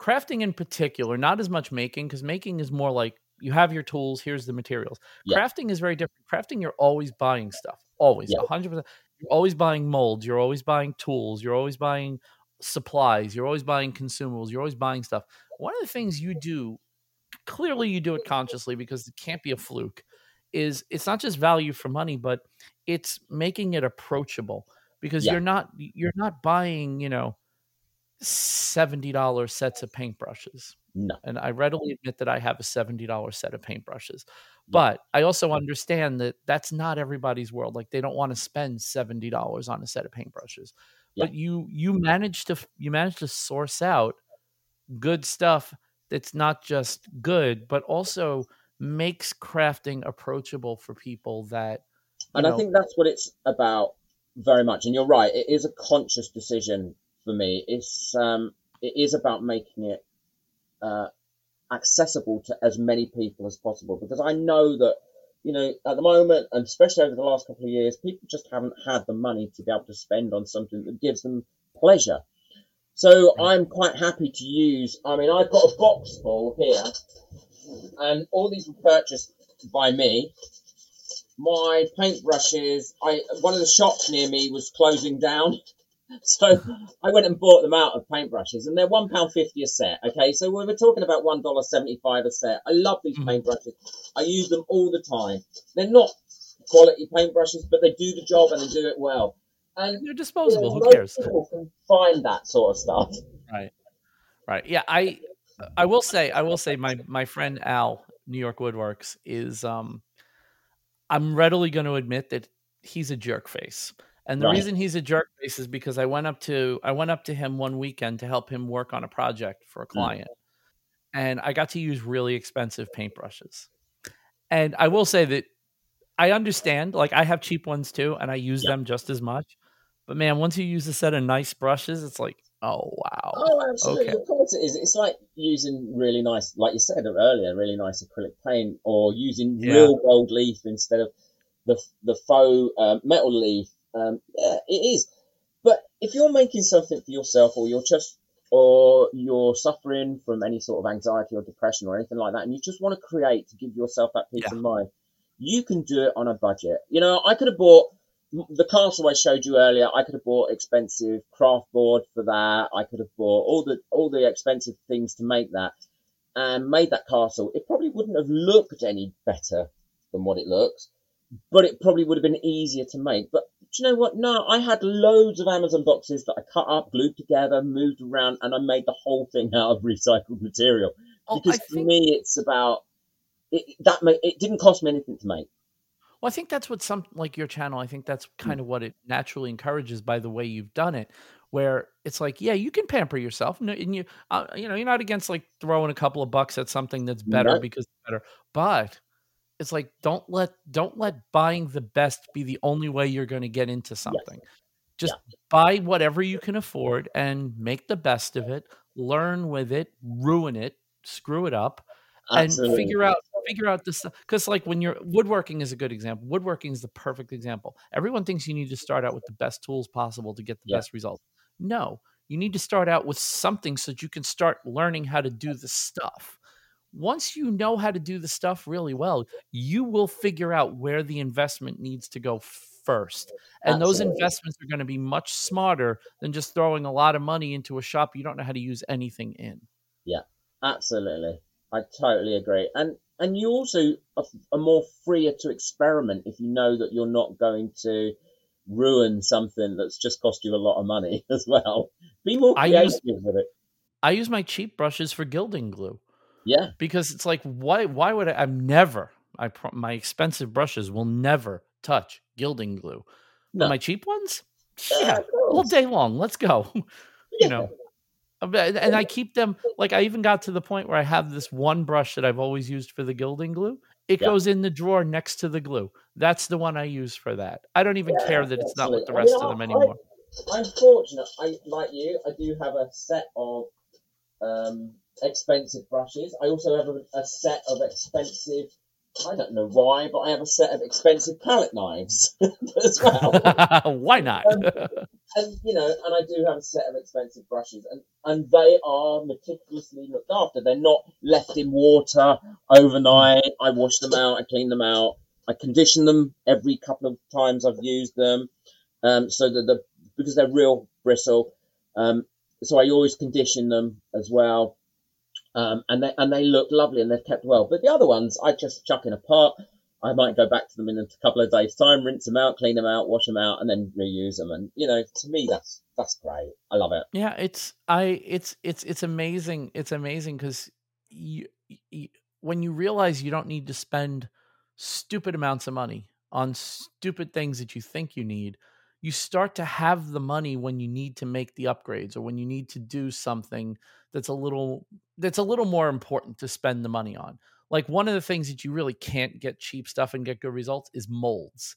crafting in particular. Not as much making because making is more like you have your tools. Here's the materials. Yeah. Crafting is very different. Crafting, you're always buying stuff. Always, Yeah. a hundred percent. You're always buying molds. You're always buying tools. You're always buying supplies. You're always buying consumables. You're always buying stuff. One of the things you do, clearly, you do it consciously because it can't be a fluke. Is it's not just value for money, but it's making it approachable because Yeah. you're not you're not buying you know seventy dollars sets of paintbrushes No. and I readily admit that I have a $70 set of paintbrushes. But I also understand that that's not everybody's world. Like they don't want to spend $70 on a set of paintbrushes. Yeah. But you you manage to you manage to source out good stuff that's not just good, but also makes crafting approachable for people that and I think that's what it's about very much. And you're right; it is a conscious decision for me. It's um, it is about making it uh, accessible to as many people as possible because I know that you know at the moment, and especially over the last couple of years, people just haven't had the money to be able to spend on something that gives them pleasure. So I'm quite happy to use. I mean, I've got a box full here, and all these were purchased by me my paintbrushes. I one of the shops near me was closing down, so I went and bought them out of paintbrushes, and they're one pound fifty a set. Okay, so we were talking about one dollar seventy five a set. I love these Mhm. paintbrushes. I use them all the time. They're not quality paintbrushes, but they do the job and they do it well. And they're you know, disposable. Who cares? people can find that sort of stuff. Right. Right. Yeah, I I will say I will say my my friend Al New York Woodworks is um I'm readily going to admit that he's a jerk face. And the Right. reason he's a jerk face is because I went up to I went up to him one weekend to help him work on a project for a client. And I got to use really expensive paintbrushes. And I will say that I understand like I have cheap ones too and I use Yeah. them just as much. But man, once you use a set of nice brushes, it's like, oh wow. Oh, absolutely. Okay. Of course it is. It's like using really nice, like you said earlier, really nice acrylic paint, or using Yeah. real gold leaf instead of the the faux um, metal leaf. Um, yeah, it is. But if you're making something for yourself, or you're just, or you're suffering from any sort of anxiety or depression or anything like that, and you just want to create to give yourself that peace Yeah. of mind, you can do it on a budget. You know, I could have bought the castle I showed you earlier, I could have bought expensive craft board for that. I could have bought all the all the expensive things to make that, and made that castle. It probably wouldn't have looked any better than what it looks, but it probably would have been easier to make. But you know what? No, I had loads of Amazon boxes that I cut up, glued together, moved around, and I made the whole thing out of recycled material. Oh, Because for think me, it's about it, that. ma- It didn't cost me anything to make. Well, I think that's what some like your channel. I think that's kind of what it naturally encourages by the way you've done it, where it's like, yeah, you can pamper yourself, no- and you, uh, you know, you're not against like throwing a couple of bucks at something that's better No. because it's better, but it's like don't let don't let buying the best be the only way you're going to get into something. Just buy whatever you can afford and make the best of it. Learn with it, ruin it, screw it up, and figure out figure out this because like when you're woodworking is a good example woodworking is the perfect example everyone thinks you need to start out with the best tools possible to get the Yeah. best results no you need to start out with something so that you can start learning how to do the stuff once you know how to do the stuff really well you will figure out where the investment needs to go first and those investments are going to be much smarter than just throwing a lot of money into a shop you don't know how to use anything in Yeah. Absolutely, I totally agree. And and you also are, are more freer to experiment if you know that you're not going to ruin something that's just cost you a lot of money as well. Be more I creative use- with it. i use my cheap brushes for gilding glue Yeah, because it's like why why would I I'm never I pro- my expensive brushes will never touch gilding glue. No. my cheap ones? Yeah, Yeah, of all day long. Let's go. you Yeah. know. Uh, And I keep them like I even got to the point where I have this one brush that I've always used for the gilding glue. It Yeah. goes in the drawer next to the glue. That's the one I use for that. I don't even Yeah, care that it's not with the rest I of mean, them I- anymore. I'm fortunate. I like you. I do have a set of um, expensive brushes. I also have a, a set of expensive I don't know why, but I have a set of expensive palette knives as well. why not? Um, and you know, and I do have a set of expensive brushes, and and they are meticulously looked after. They're not left in water overnight. I wash them out, I clean them out, I condition them every couple of times I've used them, um, so that the because they're real bristle. Um, so I always condition them as well. Um, and they and they look lovely and they've kept well. But the other ones, I just chuck in a pot. I might go back to them in a couple of days' time, rinse them out, clean them out, wash them out, and then reuse them. And you know, to me, that's that's great. I love it. Yeah, it's I it's it's it's amazing. It's amazing because you, you when you realize you don't need to spend stupid amounts of money on stupid things that you think you need, you start to have the money when you need to make the upgrades or when you need to do something that's a little that's a little more important to spend the money on. Like one of the things that you really can't get cheap stuff and get good results is molds.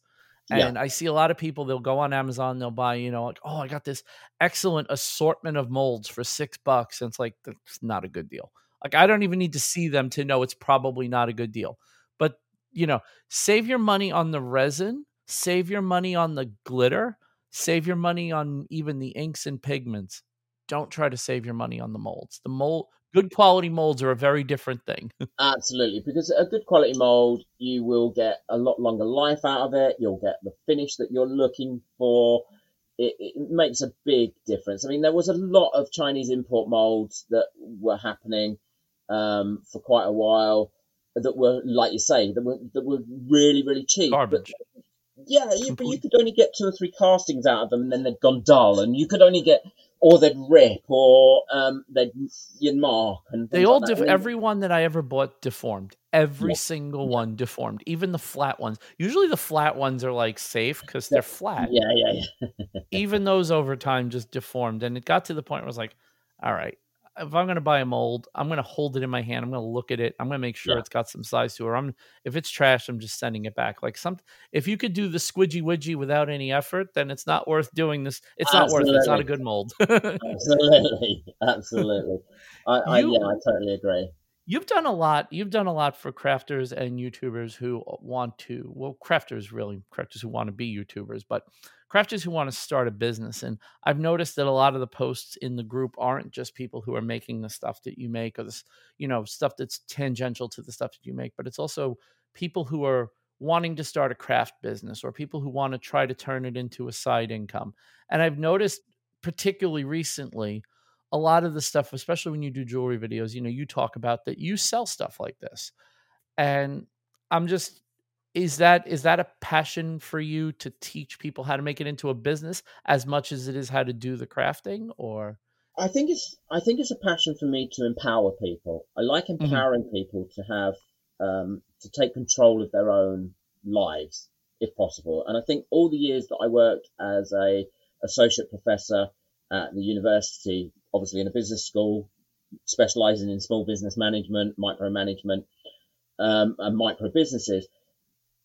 And yeah. I see a lot of people, they'll go on Amazon, they'll buy, you know, like, oh, I got this excellent assortment of molds for six bucks. And it's like, that's not a good deal. Like, I don't even need to see them to know it's probably not a good deal. But, you know, save your money on the resin, save your money on the glitter, save your money on even the inks and pigments don't try to save your money on the molds. The mold, good quality molds are a very different thing. Absolutely, because a good quality mold, you will get a lot longer life out of it. You'll get the finish that you're looking for. It, it makes a big difference. I mean, there was a lot of Chinese import molds that were happening um, for quite a while that were, like you say, that were that were really really cheap. Garbage. But, yeah, you, but you could only get two or three castings out of them, and then they'd gone dull, and you could only get or they'd rip or um, they'd you mark and they all like def- every one that I ever bought deformed. Every yeah. single yeah. one deformed, even the flat ones. Usually the flat ones are like safe because they're flat. Yeah, yeah, yeah. even those over time just deformed, and it got to the point where I was like, all right, if I'm going to buy a mold, I'm going to hold it in my hand. I'm going to look at it. I'm going to make sure yeah. it's got some size to it. I'm if it's trash, I'm just sending it back. Like some, if you could do the squidgy widgy without any effort, then it's not worth doing this. It's absolutely. not worth. it. It's not a good mold. absolutely, absolutely. I, you, I, yeah, I totally agree. You've done a lot. You've done a lot for crafters and YouTubers who want to. Well, crafters really crafters who want to be YouTubers, but crafters who want to start a business. And I've noticed that a lot of the posts in the group aren't just people who are making the stuff that you make or this, you know, stuff that's tangential to the stuff that you make, but it's also people who are wanting to start a craft business or people who want to try to turn it into a side income. And I've noticed particularly recently a lot of the stuff, especially when you do jewelry videos, you know, you talk about that you sell stuff like this. And I'm just is that is that a passion for you to teach people how to make it into a business as much as it is how to do the crafting or i think it's i think it's a passion for me to empower people i like mm-hmm. empowering mm-hmm. people to have um, to take control of their own lives if possible and i think all the years that i worked as a associate professor at the university obviously in a business school specializing in small business management micromanagement um, and micro businesses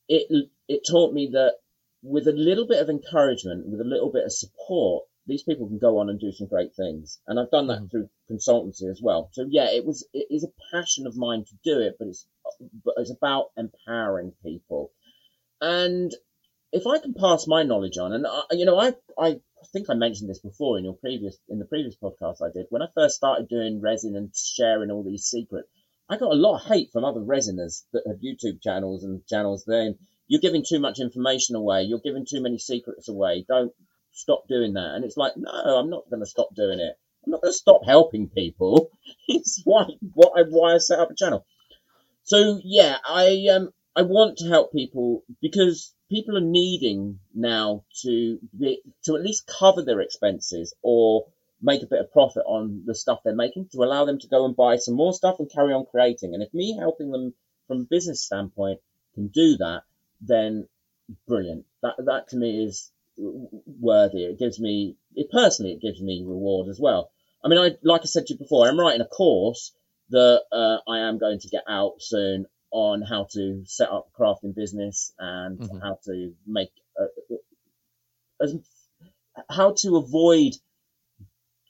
it it taught me that with a little bit of encouragement, with a little bit of support, these people can go on and do some great things. And I've done that mm. through consultancy as well. So yeah, it was it is a passion of mine to do it, but it's but it's about empowering people. And if I can pass my knowledge on, and I, you know, I I think I mentioned this before in your previous in the previous podcast I did when I first started doing resin and sharing all these secrets. I got a lot of hate from other resiners that have YouTube channels and channels there. You're giving too much information away. You're giving too many secrets away. Don't stop doing that. And it's like, no, I'm not going to stop doing it. I'm not going to stop helping people. It's why, why, why I set up a channel. So yeah, I, um, I want to help people because people are needing now to be, to at least cover their expenses or make a bit of profit on the stuff they're making to allow them to go and buy some more stuff and carry on creating. And if me helping them from a business standpoint can do that, then brilliant. That that to me is worthy. It gives me it personally it gives me reward as well. I mean, I like I said to you before, I'm writing a course that uh, I am going to get out soon on how to set up a crafting business and mm-hmm. how to make uh, how to avoid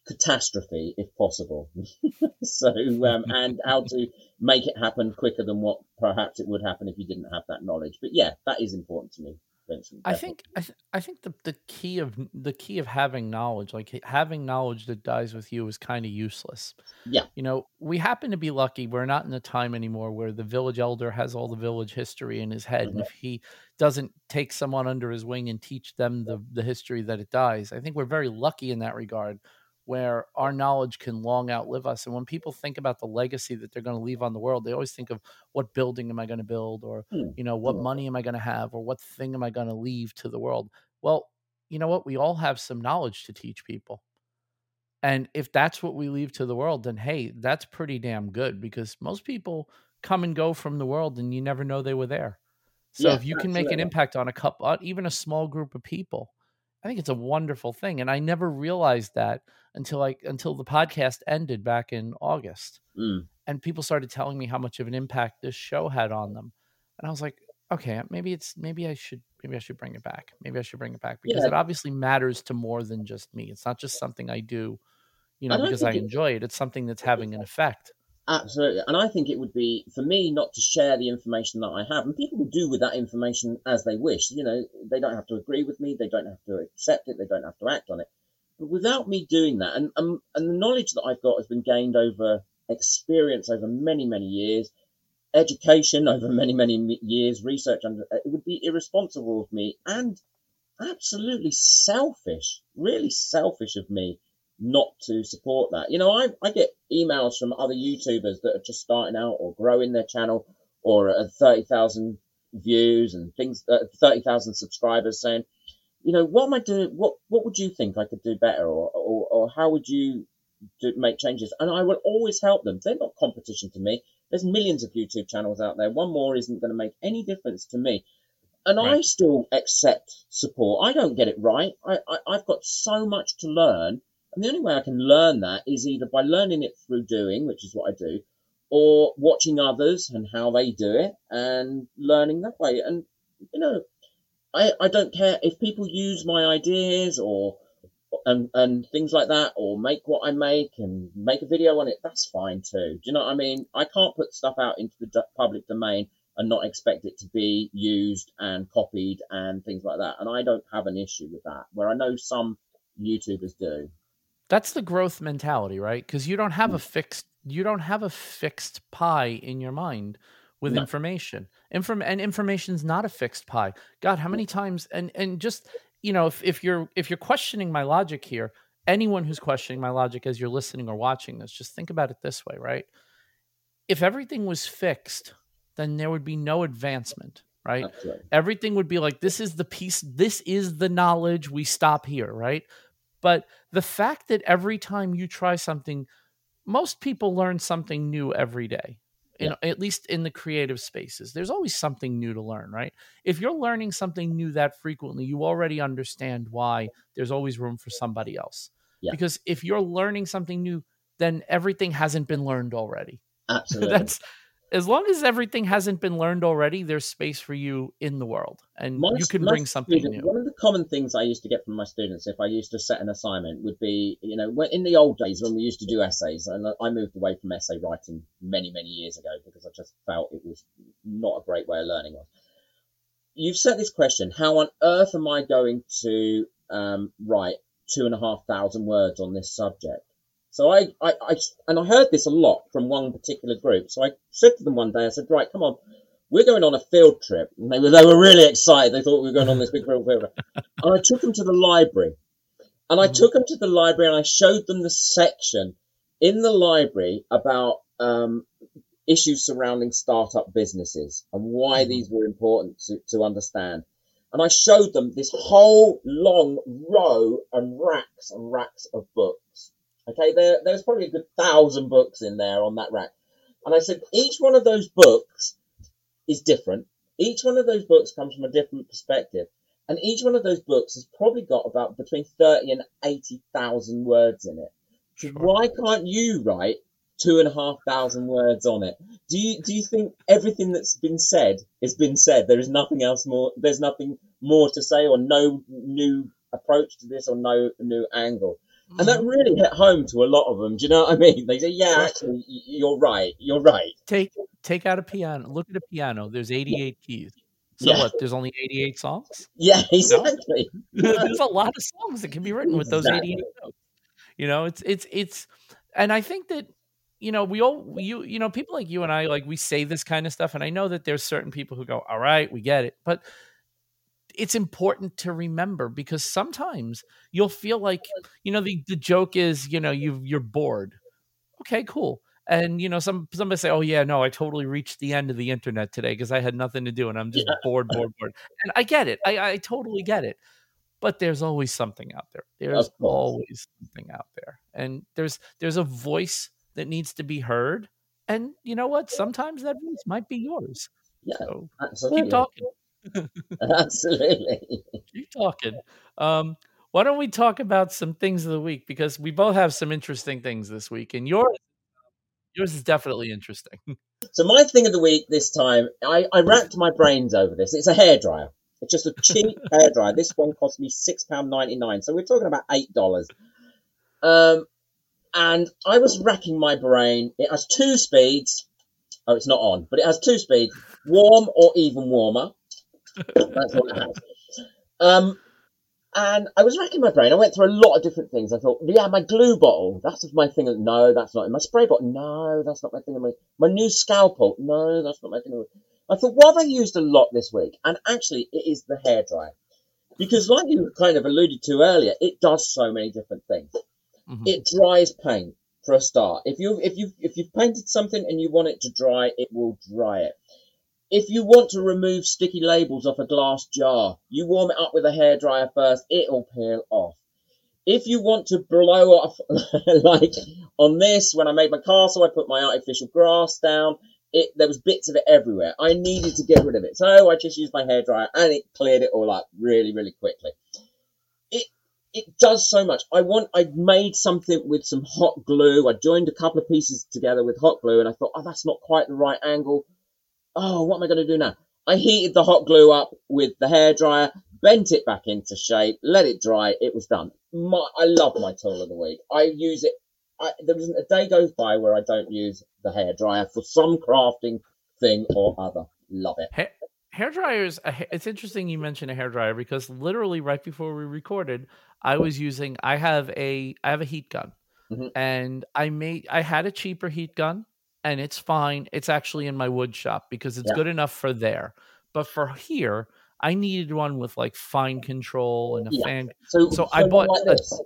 catastrophe if possible. so, um, and how to make it happen quicker than what perhaps it would happen if you didn't have that knowledge. But yeah, that is important to me. Vincent, I think I, th- I think the, the key of the key of having knowledge, like having knowledge that dies with you, is kind of useless. Yeah, you know, we happen to be lucky. We're not in a time anymore where the village elder has all the village history in his head, mm-hmm. and if he doesn't take someone under his wing and teach them the the history that it dies, I think we're very lucky in that regard where our knowledge can long outlive us. And when people think about the legacy that they're going to leave on the world, they always think of what building am I going to build or, hmm. you know, what money am I going to have or what thing am I going to leave to the world? Well, you know what? We all have some knowledge to teach people. And if that's what we leave to the world, then hey, that's pretty damn good because most people come and go from the world and you never know they were there. So yeah, if you can make an impact on a couple, uh, even a small group of people, I think it's a wonderful thing. And I never realized that until like until the podcast ended back in August. Mm. And people started telling me how much of an impact this show had on them. And I was like, okay, maybe it's maybe I should maybe I should bring it back. Maybe I should bring it back because yeah. it obviously matters to more than just me. It's not just something I do, you know, I because I enjoy it. It's something that's having an effect. Absolutely. And I think it would be for me not to share the information that I have. And people will do with that information as they wish. You know, they don't have to agree with me, they don't have to accept it, they don't have to act on it. But without me doing that, and, and, and the knowledge that I've got has been gained over experience over many, many years, education over many, many years, research, and uh, it would be irresponsible of me and absolutely selfish, really selfish of me not to support that. You know, I, I get emails from other YouTubers that are just starting out or growing their channel or at 30,000 views and things, uh, 30,000 subscribers saying, you know, what am I doing? What, what would you think I could do better? Or, or, or how would you do, make changes? And I will always help them. They're not competition to me. There's millions of YouTube channels out there. One more isn't going to make any difference to me. And right. I still accept support. I don't get it right. I, I, I've got so much to learn and the only way I can learn that is either by learning it through doing, which is what I do, or watching others and how they do it and learning that way. And, you know, I, I don't care if people use my ideas or and and things like that or make what I make and make a video on it, that's fine too. Do you know what I mean? I can't put stuff out into the public domain and not expect it to be used and copied and things like that. And I don't have an issue with that, where I know some YouTubers do. That's the growth mentality, right? Because you don't have a mm. fixed you don't have a fixed pie in your mind with no. information. Inform and information's not a fixed pie. God, how many times and and just you know, if, if you're if you're questioning my logic here, anyone who's questioning my logic as you're listening or watching this, just think about it this way, right? If everything was fixed, then there would be no advancement, right? right? Everything would be like this is the piece, this is the knowledge, we stop here, right? But the fact that every time you try something, most people learn something new every day. In, yeah. at least in the creative spaces there's always something new to learn right if you're learning something new that frequently you already understand why there's always room for somebody else yeah. because if you're learning something new then everything hasn't been learned already absolutely that's as long as everything hasn't been learned already, there's space for you in the world, and my, you can bring something student, new. One of the common things I used to get from my students, if I used to set an assignment, would be, you know, in the old days when we used to do essays, and I moved away from essay writing many, many years ago because I just felt it was not a great way of learning. You've set this question: How on earth am I going to um, write two and a half thousand words on this subject? So I, I, I, and I heard this a lot from one particular group. So I said to them one day, I said, right, come on, we're going on a field trip. And they were, they were really excited. They thought we were going on this big field trip. and I took them to the library. And I mm-hmm. took them to the library and I showed them the section in the library about um, issues surrounding startup businesses and why mm-hmm. these were important to, to understand. And I showed them this whole long row and racks and racks of books Okay, there, there's probably a good thousand books in there on that rack. And I said, each one of those books is different. Each one of those books comes from a different perspective. And each one of those books has probably got about between 30 and 80,000 words in it. So why can't you write two and a half thousand words on it? Do you, do you think everything that's been said has been said? There is nothing else more, there's nothing more to say or no new approach to this or no new angle. And that really hit home to a lot of them. Do you know what I mean? They say, "Yeah, actually, you're right. You're right." take take out a piano. Look at a piano. There's 88 keys. So Yeah. what? There's only 88 songs. Yeah, exactly. there's a lot of songs that can be written with those Exactly. 88 notes. You know, it's it's it's, and I think that you know we all you you know people like you and I like we say this kind of stuff, and I know that there's certain people who go, all right, we get it, but it's important to remember because sometimes you'll feel like you know the the joke is you know you you're bored. Okay, cool. And you know, some somebody say, "Oh yeah, no, I totally reached the end of the internet today because I had nothing to do and I'm just Yeah. bored, bored, bored." And I get it. I, I totally get it. But there's always something out there. There's always something out there, and there's there's a voice that needs to be heard. And you know what? Sometimes that voice might be yours. Yeah, So absolutely. keep talking. Absolutely. Keep talking. Um, why don't we talk about some things of the week because we both have some interesting things this week, and yours yours is definitely interesting. So my thing of the week this time, I, I racked my brains over this. It's a hairdryer. It's just a cheap hairdryer. This one cost me six pound ninety nine. So we're talking about eight dollars. Um, and I was racking my brain. It has two speeds. Oh, it's not on, but it has two speeds: warm or even warmer. That's what it has. Um, and I was racking my brain. I went through a lot of different things. I thought, yeah, my glue bottle. That's my thing. No, that's not. In my spray bottle. No, that's not my thing. My, my new scalpel. No, that's not my thing. I thought, what have I used a lot this week? And actually, it is the hairdryer. Because, like you kind of alluded to earlier, it does so many different things. Mhm. It dries paint for a start. If you if you if you've painted something and you want it to dry, it will dry it. If you want to remove sticky labels off a glass jar, you warm it up with a hairdryer first, it'll peel off. If you want to blow off, like on this, when I made my castle, I put my artificial grass down. It there was bits of it everywhere. I needed to get rid of it, so I just used my hairdryer and it cleared it all up really, really quickly. It it does so much. I want. I made something with some hot glue. I joined a couple of pieces together with hot glue, and I thought, oh, that's not quite the right angle. Oh, what am I going to do now? I heated the hot glue up with the hairdryer, bent it back into shape, let it dry. It was done. My, I love my tool of the week. I use it. I, there isn't a day goes by where I don't use the hairdryer for some crafting thing or other. Love it. Ha- hair dryers. It's interesting you mentioned a hair dryer because literally right before we recorded, I was using. I have a I have a heat gun, Mhm. and I made I had a cheaper heat gun, and it's fine. It's actually in my wood shop because it's Yeah. good enough for there. But for here, I needed one with like fine control and a Yeah. fan. So, So I one bought like a- this.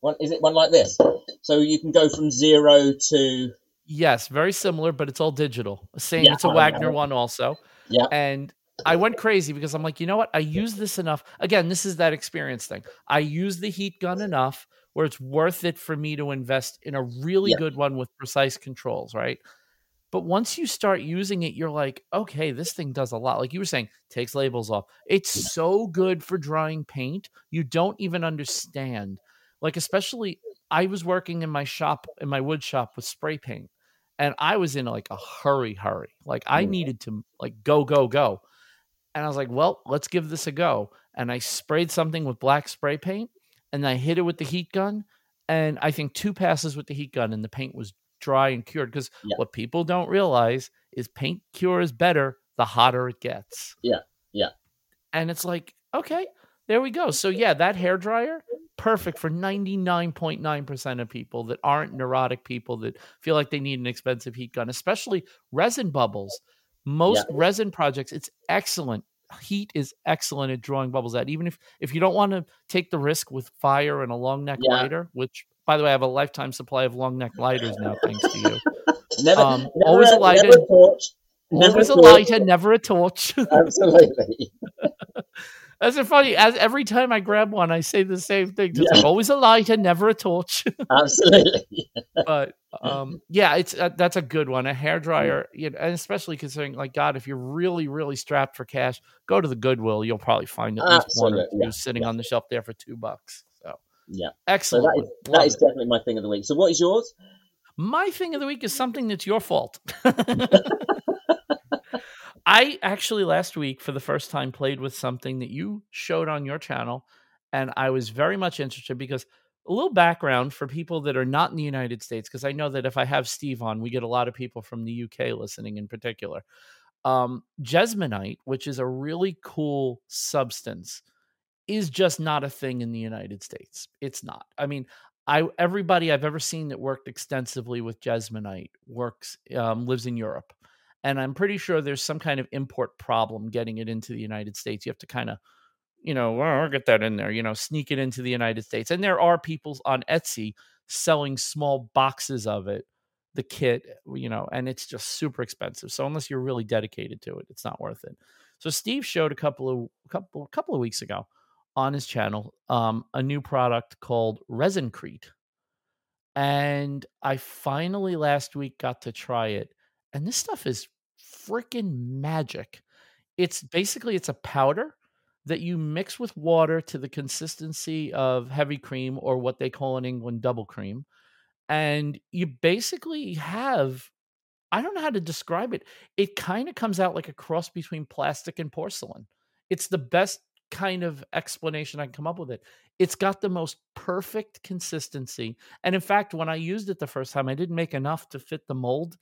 One, is it one like this? So you can go from zero to Yes, very similar, but it's all digital. Same. Yeah, it's a I Wagner know. one also. Yeah. And I went crazy because I'm like, you know what? I use this enough. Again, this is that experience thing. I use the heat gun enough where it's worth it for me to invest in a really Yeah. good one with precise controls, right? But once you start using it, you're like, okay, this thing does a lot. Like you were saying, takes labels off. It's so good for drying paint. You don't even understand. Like, especially, I was working in my shop, in my wood shop with spray paint, and I was in like a hurry, hurry. Like, I needed to like go, go, go. And I was like, well, let's give this a go. And I sprayed something with black spray paint and I hit it with the heat gun. And I think two passes with the heat gun and the paint was dry and cured. Because Yeah. what people don't realize is paint cures better the hotter it gets. Yeah, yeah. And it's like, okay, there we go. So yeah, that hair dryer, perfect for 99.9% of people that aren't neurotic people that feel like they need an expensive heat gun, especially resin bubbles. Most resin projects, it's excellent. Heat is excellent at drawing bubbles out. Even if if you don't want to take the risk with fire and a long neck Yeah. lighter, which by the way, I have a lifetime supply of long neck lighters now, thanks to you. never, Um, never, always a lighter, never a torch. Never Always a torch. lighter, never a torch. Absolutely. That's so funny. As every time I grab one, I say the same thing. Just like always a light and never a torch. Absolutely. but um, yeah, it's uh, that's a good one. A hair dryer, you know, and especially considering, like God, if you're really, really strapped for cash, go to the Goodwill. You'll probably find at least one or Absolutely, two yeah, sitting on the shelf there for two bucks. So Yeah. So excellent. that is, that is it. definitely my thing of the week. So what is yours? My thing of the week is something that's your fault. I actually last week, for the first time, played with something that you showed on your channel, and I was very much interested because a little background for people that are not in the United States, because I know that if I have Steve on, we get a lot of people from the UK listening in particular. Um, Jesmonite, which is a really cool substance, is just not a thing in the United States. It's not. I mean, I everybody I've ever seen that worked extensively with Jesmonite works um, lives in Europe, and I'm pretty sure there's some kind of import problem getting it into the United States. You have to kind of you know, well, get that in there, you know, sneak it into the United States. And there are people on Etsy selling small boxes of it, the kit, you know, and it's just super expensive. So unless you're really dedicated to it, it's not worth it. So Steve showed a couple of couple couple of weeks ago on his channel um, a new product called Resincrete. And I finally last week got to try it. And this stuff is freaking magic. It's mm. basically it's a powder that you mix with water to the consistency of heavy cream or what they call in England double cream. And you basically have, I don't know how to describe it. It kind of comes out like a cross between plastic and porcelain. It's the best kind of explanation I can come up with it. It's got the most perfect consistency. And in fact, when I used it the first time, I didn't make enough to fit the mold.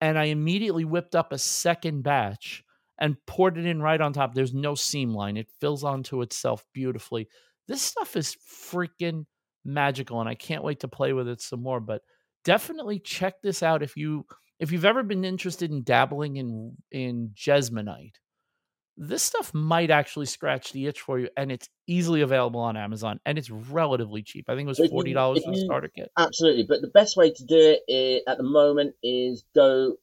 And I immediately whipped up a second batch and poured it in right on top. There's no seam line. It fills onto itself beautifully. This stuff is freaking magical and I can't wait to play with it some more, but definitely check this out if you if you've ever been interested in dabbling in in Jesmonite. This stuff might actually scratch the itch for you, and it's easily available on Amazon, and it's relatively cheap. I think it was forty dollars for the starter kit. Absolutely, but the best way to do it is, at the moment is go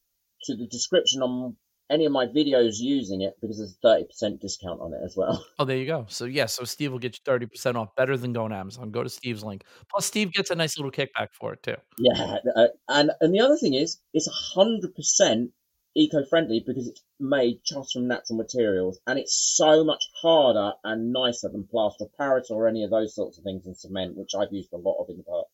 to the description on any of my videos using it because there's a 30% discount on it as well. Oh, there you go. So, yeah, so Steve will get you 30% off better than going to Amazon. Go to Steve's link. Plus, Steve gets a nice little kickback for it, too. Yeah. Uh, and, and the other thing is, it's 100% eco friendly because it's made just from natural materials and it's so much harder and nicer than plaster of Paris or any of those sorts of things in cement, which I've used a lot of in the past.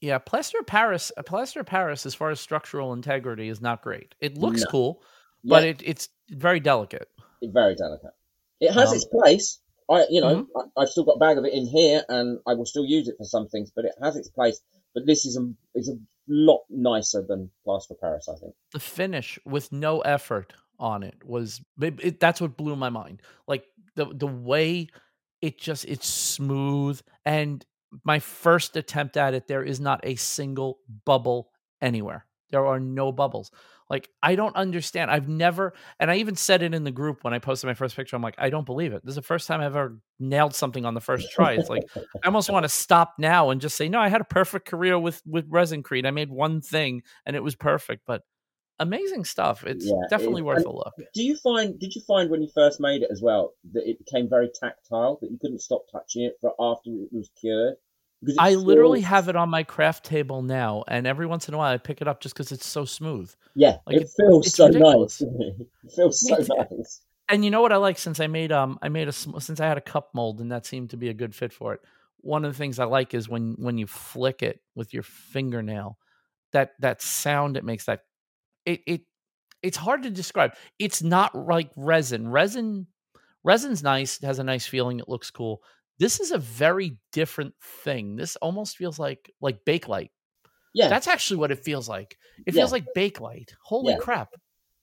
Yeah, plaster of Paris, plaster of Paris, as far as structural integrity, is not great. It looks no. cool but it, it's very delicate. Very delicate. It has um, its place. I, you know, mm-hmm. I, have still got a bag of it in here, and I will still use it for some things. But it has its place. But this is a is a lot nicer than plaster Paris, I think. The finish with no effort on it was it, it, that's what blew my mind. Like the the way it just it's smooth and my first attempt at it there is not a single bubble anywhere. There are no bubbles. Like, I don't understand. I've never, and I even said it in the group when I posted my first picture. I'm like, I don't believe it. This is the first time I've ever nailed something on the first try. It's like, I almost want to stop now and just say, no, I had a perfect career with, with Resincrete. I made one thing and it was perfect, but amazing stuff. It's yeah, definitely worth a look. Do you find, did you find when you first made it as well that it became very tactile, that you couldn't stop touching it for after it was cured? I literally have it on my craft table now, and every once in a while I pick it up just because it's so smooth. Yeah, like it, it feels so ridiculous. nice. it feels so nice. And you know what I like since I made um I made a since I had a cup mold and that seemed to be a good fit for it. One of the things I like is when when you flick it with your fingernail, that that sound it makes that it it it's hard to describe. It's not like resin. Resin resin's nice, has a nice feeling, it looks cool this is a very different thing. This almost feels like like Bakelite. Yeah. That's actually what it feels like. It yeah. feels like Bakelite. Holy yeah. crap.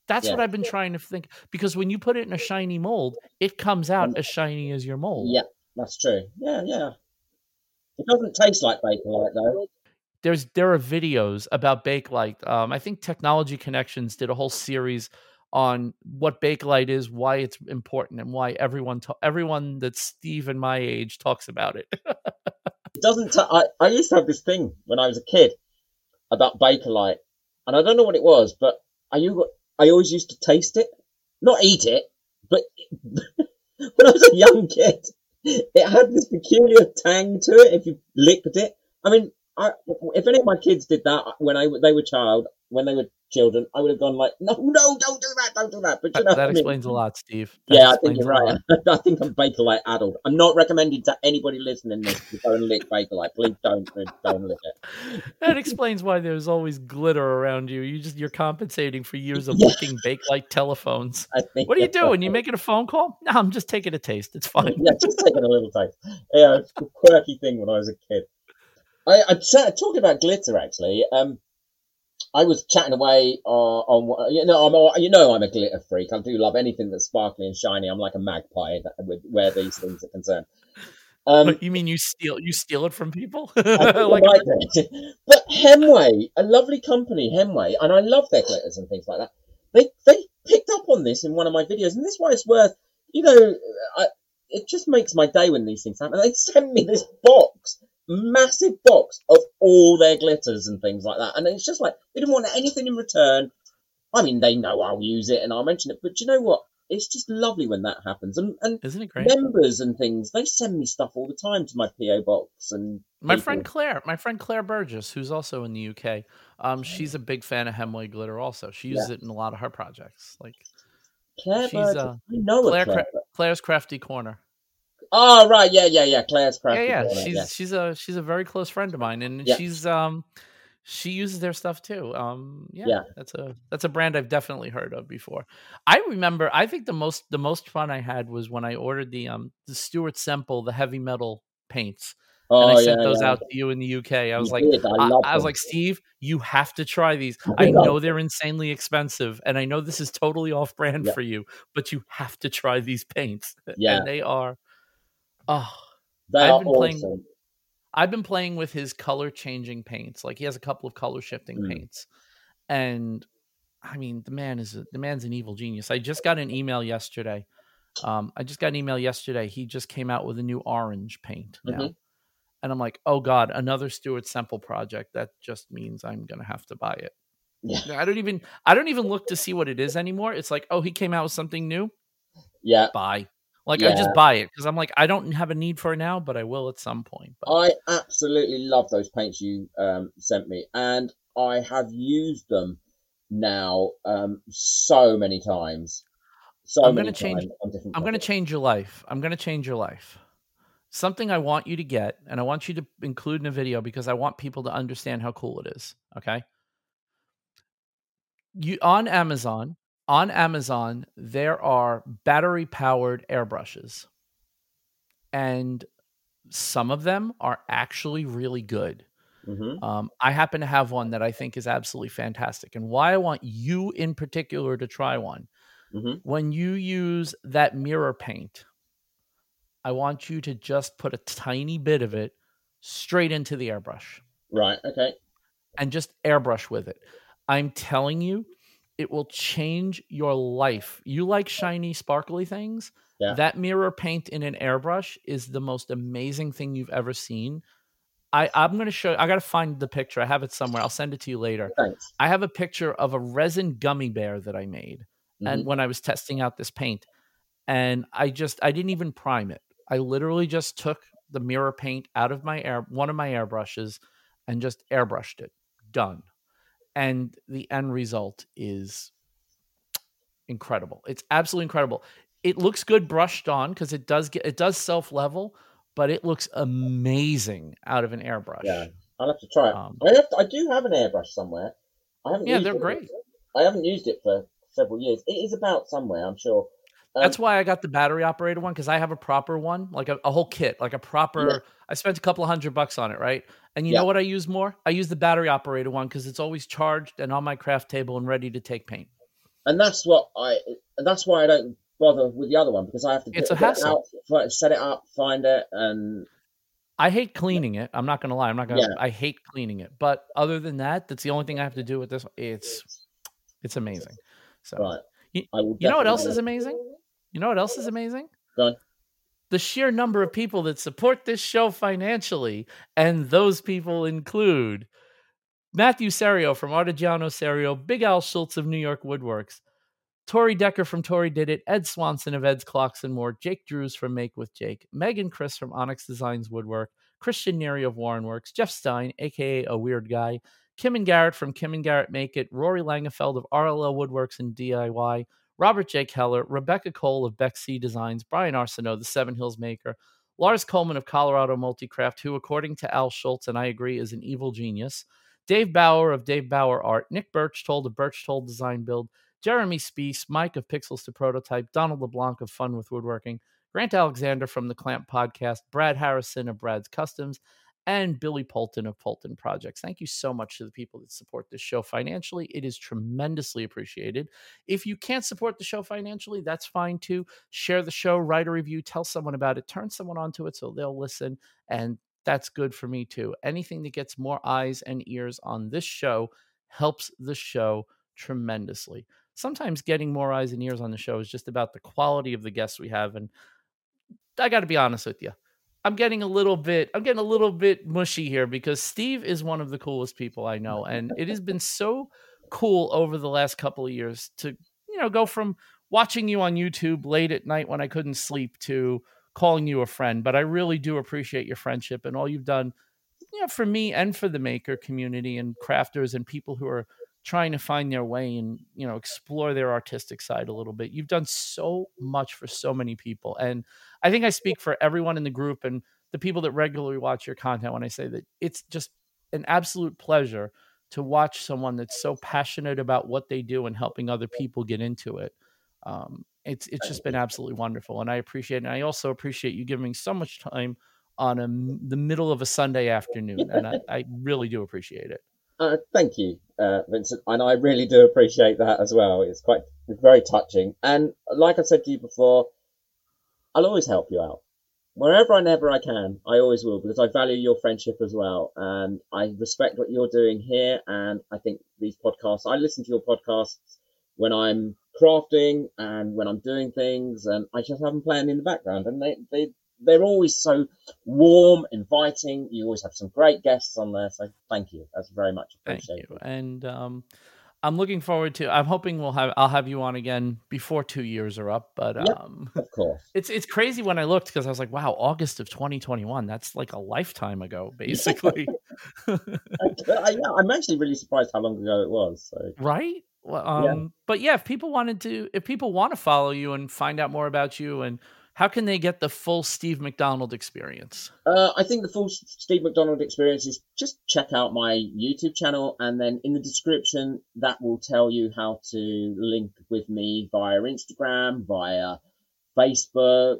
That's yeah. what I've been trying to think because when you put it in a shiny mold, it comes out as shiny as your mold. Yeah, that's true. Yeah, yeah. It doesn't taste like Bakelite though. There's there are videos about Bakelite. Um, I think Technology Connections did a whole series on what Bakelite is, why it's important, and why everyone ta- everyone that's Steve and my age talks about it. it doesn't. I used to have this thing when I was a kid about Bakelite, and I don't know what it was, but I I always used to taste it, not eat it, but when I was a young kid, it had this peculiar tang to it if you licked it. I mean, I, if any of my kids did that when I they were child, when they were children, I would have gone like, no, no, don't do that, don't do that. But you know, that, explains mean? a lot, Steve. That yeah, I think you're right. I think I'm Bakelite adult. I'm not recommending to anybody listening this to go and lick Bakelite. Please don't, don't lick it. That explains why there's always glitter around you. You just you're compensating for years of yeah. licking Bakelite telephones. what are you doing? Right. You making a phone call? No, I'm just taking a taste. It's fine. yeah, just taking a little taste. Yeah, it's a quirky thing when I was a kid. I, I'm talking about glitter actually. Um, I was chatting away uh, on you know I'm a, you know I'm a glitter freak. I do love anything that's sparkly and shiny. I'm like a magpie that, with where these things are concerned. Um, But you mean you steal you steal it from people? I like, but Hemway, a lovely company, Hemway, and I love their glitters and things like that. They they picked up on this in one of my videos, and this is why it's worth. You know, I, it just makes my day when these things happen. They sent me this box, massive box of all their glitters and things like that, and it's just like they didn't want anything in return. I mean, they know I'll use it and I'll mention it, but you know what? It's just lovely when that happens, and and isn't it great? members and things they send me stuff all the time to my PO box and My people. friend Claire, my friend Claire Burgess, who's also in the UK, um, she's a big fan of Hemway glitter. Also, she uses it in a lot of her projects. Like Claire she's, Burgess. uh, I know a Claire Claire. Claire's Crafty Corner. Oh right, yeah, yeah, yeah. Claire's Yeah, crafty. yeah, corner, she's yeah. she's a she's a very close friend of mine, and Yeah. she's um she uses their stuff too. Um, yeah, Yeah. that's a that's a brand I've definitely heard of before. I remember. I think the most the most fun I had was when I ordered the um the Stuart Semple the heavy metal paints, Oh and I yeah, sent those yeah. out to you in the UK. I was You like, did, I, I, I was like, Steve, you have to try these. I know they're insanely expensive, and I know this is totally off brand Yeah. for you, but you have to try these paints. Yeah. and they are. Oh, they I've are been playing- I've been playing with his color changing paints. Like he has a couple of color shifting Mm. paints, and I mean, the man is a, the man's an evil genius. I just got an email yesterday. Um, I just got an email yesterday. He just came out with a new orange paint now, Mhm. and I'm like, oh god, another Stuart Semple project. That just means I'm gonna have to buy it. Yeah. I don't even I don't even look to see what it is anymore. It's like, oh, he came out with something new. Yeah, Buy. Like I just buy it because I'm like I don't have a need for it now, but I will at some point. But I absolutely love those paints you um, sent me, and I have used them now um, so many times. So I'm many gonna change-. I'm going to change your life. I'm going to change your life. Something I want you to get, and I want you to include in a video because I want people to understand how cool it is. Okay. You on Amazon, on Amazon, there are battery powered airbrushes, and some of them are actually really good. Mhm. Um, I happen to have one that I think is absolutely fantastic. And why I want you in particular to try one Mhm. when you use that mirror paint, I want you to just put a tiny bit of it straight into the airbrush Right. Okay. and just airbrush with it. I'm telling you, it will change your life. You like shiny, sparkly things? Yeah. That mirror paint in an airbrush is the most amazing thing you've ever seen. I, I'm going to show I got to find the picture. I have it somewhere. I'll send it to you later. Thanks. I have a picture of a resin gummy bear that I made and Mhm. when I was testing out this paint. And I just I didn't even prime it. I literally just took the mirror paint out of my air one of my airbrushes and just airbrushed it. Done. And the end result is incredible. It's absolutely incredible. It looks good brushed on because it does get it does self level, but it looks amazing out of an airbrush. Yeah. I'll have to try it. Um, I have. I do have an airbrush somewhere. I haven't. Yeah, they're it. great. I haven't used it for several years. It is about somewhere, I'm sure. That's why I got the battery operated one because I have a proper one, like a, a whole kit, like a proper. Yeah. I spent a couple of hundred bucks on it, right? And you Yeah. know what I use more? I use the battery operated one because it's always charged and on my craft table and ready to take paint. and that's what I. And that's why I don't bother with the other one because I have to. It's get- a get it out, set it up, find it, and I hate cleaning it. I'm not gonna lie. I'm not gonna. Yeah. I hate cleaning it. But other than that, that's the only thing I have to do with this. It's it's amazing. So right. You- you know what else is amazing? You know what else is amazing? The sheer number of people that support this show financially, and those people include Matthew Serio from Artigiano Serio, Big Al Schultz of New York Woodworks, Tori Decker from Tori Did It, Ed Swanson of Ed's Clocks and More, Jake Drews from Make with Jake, Megan Chris from Onyx Designs Woodwork, Christian Neary of Warren Works, Jeff Stein, aka A Weird Guy, Kim and Garrett from Kim and Garrett Make It, Rory Langefeld of RLL Woodworks and DIY, Robert J. Keller, Rebecca Cole of Beck C Designs, Brian Arsenault, the Seven Hills Maker, Lars Coleman of Colorado Multicraft, who, according to Al Schultz, and I agree, is an evil genius, Dave Bauer of Dave Bauer Art, Nick Birch Birchtold of Birchtold Design Build, Jeremy Spees, Mike of Pixels to Prototype, Donald LeBlanc of Fun with Woodworking, Grant Alexander from the Clamp Podcast, Brad Harrison of Brad's Customs, and Billy Polton of Polton Projects. Thank you so much to the people that support this show financially. It is tremendously appreciated. If you can't support the show financially, that's fine too. Share the show, write a review, tell someone about it, turn someone onto it so they'll listen. And that's good for me too. Anything that gets more eyes and ears on this show helps the show tremendously. Sometimes getting more eyes and ears on the show is just about the quality of the guests we have. And I got to be honest with you. I'm getting a little bit I'm getting a little bit mushy here because Steve is one of the coolest people I know and it has been so cool over the last couple of years to you know go from watching you on YouTube late at night when I couldn't sleep to calling you a friend but I really do appreciate your friendship and all you've done you know for me and for the maker community and crafters and people who are trying to find their way and you know explore their artistic side a little bit. You've done so much for so many people and i think i speak for everyone in the group and the people that regularly watch your content when i say that it's just an absolute pleasure to watch someone that's so passionate about what they do and helping other people get into it. Um, it's it's just been absolutely wonderful and i appreciate it and i also appreciate you giving so much time on a, the middle of a sunday afternoon and I, I really do appreciate it uh, thank you, uh, Vincent, and I really do appreciate that as well. It's quite very touching, and like I said to you before, I'll always help you out wherever and ever I can. I always will because I value your friendship as well, and I respect what you're doing here. And I think these podcasts, I listen to your podcasts when I'm crafting and when I'm doing things, and I just have them playing in the background, and they they they're always so warm, inviting. You always have some great guests on there. So thank you. That's very much appreciated. Thank you. And um, I'm looking forward to. I'm hoping we'll have. I'll have you on again before two years are up. But yep, um, of course, it's it's crazy when I looked because I was like, wow, August of 2021. That's like a lifetime ago, basically. I, I'm actually really surprised how long ago it was. So. Right. Well, um, yeah. But yeah, if people wanted to, if people want to follow you and find out more about you and how can they get the full Steve McDonald experience? Uh, I think the full Steve McDonald experience is just check out my YouTube channel, and then in the description, that will tell you how to link with me via Instagram, via Facebook,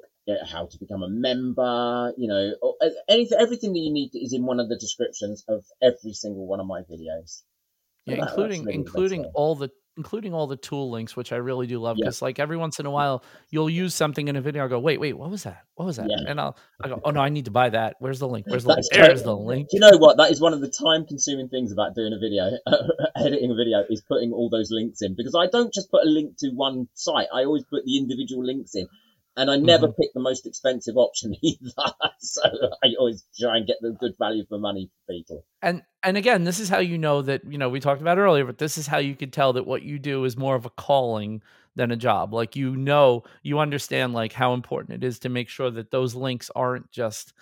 how to become a member. You know, anything, everything that you need is in one of the descriptions of every single one of my videos. Yeah, including really including all the including all the tool links, which I really do love because, yeah. like, every once in a while you'll use something in a video. I'll go, wait, wait, what was that? What was that? Yeah. And I'll, I go, oh no, I need to buy that. Where's the link? Where's the link? There's the link. Do you know what? That is one of the time-consuming things about doing a video, editing a video, is putting all those links in because I don't just put a link to one site. I always put the individual links in and I never mm-hmm. pick the most expensive option either. so I always try and get the good value for money for people. And and again, this is how you know that you know we talked about earlier, but this is how you could tell that what you do is more of a calling than a job. Like you know, you understand like how important it is to make sure that those links aren't just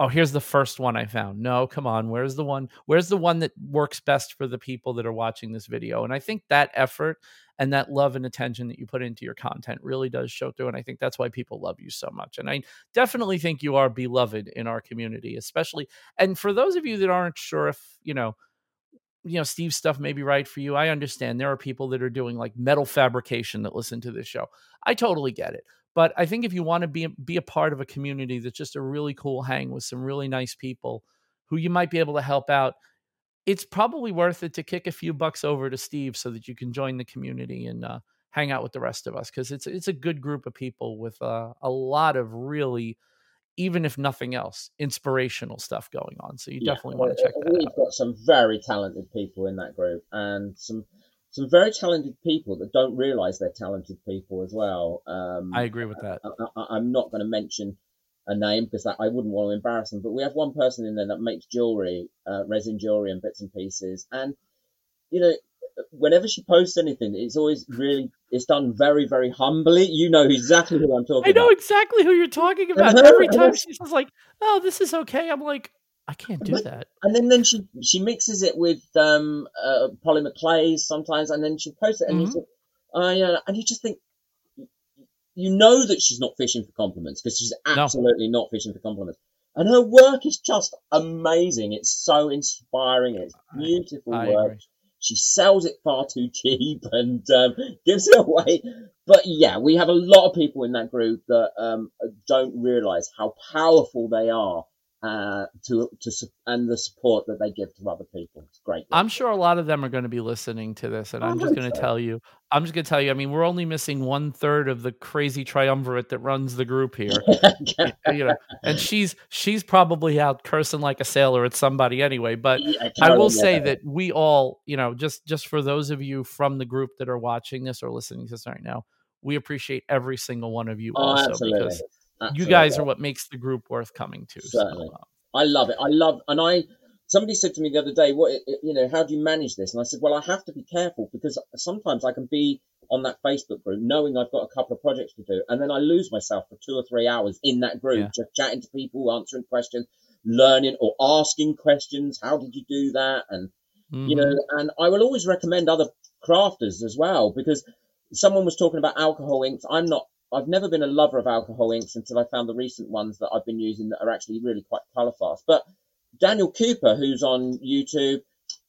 oh here's the first one i found. No come on where's the one where's the one that works best for the people that are watching this video? And i think that effort and that love and attention that you put into your content really does show through and i think that's why people love you so much. And i definitely think you are beloved in our community especially and for those of you that aren't sure if you know you know steve's stuff may be right for you i understand there are people that are doing like metal fabrication that listen to this show. I totally get it but I think if you want to be be a part of a community that's just a really cool hang with some really nice people who you might be able to help out, it's probably worth it to kick a few bucks over to Steve so that you can join the community and uh, hang out with the rest of us because it's it's a good group of people with uh, a lot of really even if nothing else, inspirational stuff going on. So you yeah, definitely want to check that out. we've out. got some very talented people in that group and some some very talented people that don't realize they're talented people as well. Um, I agree with that. I, am not going to mention a name because I wouldn't want to embarrass them, but we have one person in there that makes jewelry, uh, resin jewelry and bits and pieces. And, you know, whenever she posts anything, it's always really, it's done very, very humbly. You know exactly who I'm talking about. I know about. exactly who you're talking about. Every time she's like, oh, this is okay. I'm like, I can't do that. And then, then she she mixes it with um uh, polymer clays sometimes, and then she posts it, and mm-hmm. you uh, yeah, and you just think, you know that she's not fishing for compliments because she's absolutely no. not fishing for compliments. And her work is just amazing. It's so inspiring. It's beautiful I, I work. Agree. She sells it far too cheap and um, gives it away. But yeah, we have a lot of people in that group that um, don't realize how powerful they are uh, to to and the support that they give to other people. It's great. I'm sure a lot of them are going to be listening to this, and I'm just going to so. tell you. I'm just going to tell you. I mean, we're only missing one third of the crazy triumvirate that runs the group here. you know, and she's she's probably out cursing like a sailor at somebody anyway. But yeah, I will say that. that we all, you know, just just for those of you from the group that are watching this or listening to this right now, we appreciate every single one of you oh, also absolutely. because Absolutely. you guys are what makes the group worth coming to. Certainly. So, uh, I love it. I love, and I, somebody said to me the other day, what, you know, how do you manage this? And I said, well, I have to be careful because sometimes I can be on that Facebook group knowing I've got a couple of projects to do. And then I lose myself for two or three hours in that group, yeah. just chatting to people, answering questions, learning or asking questions. How did you do that? And, mm-hmm. you know, mm-hmm. and I will always recommend other crafters as well because someone was talking about alcohol inks. I'm not I've never been a lover of alcohol inks until I found the recent ones that I've been using that are actually really quite colour fast. But Daniel Cooper, who's on YouTube,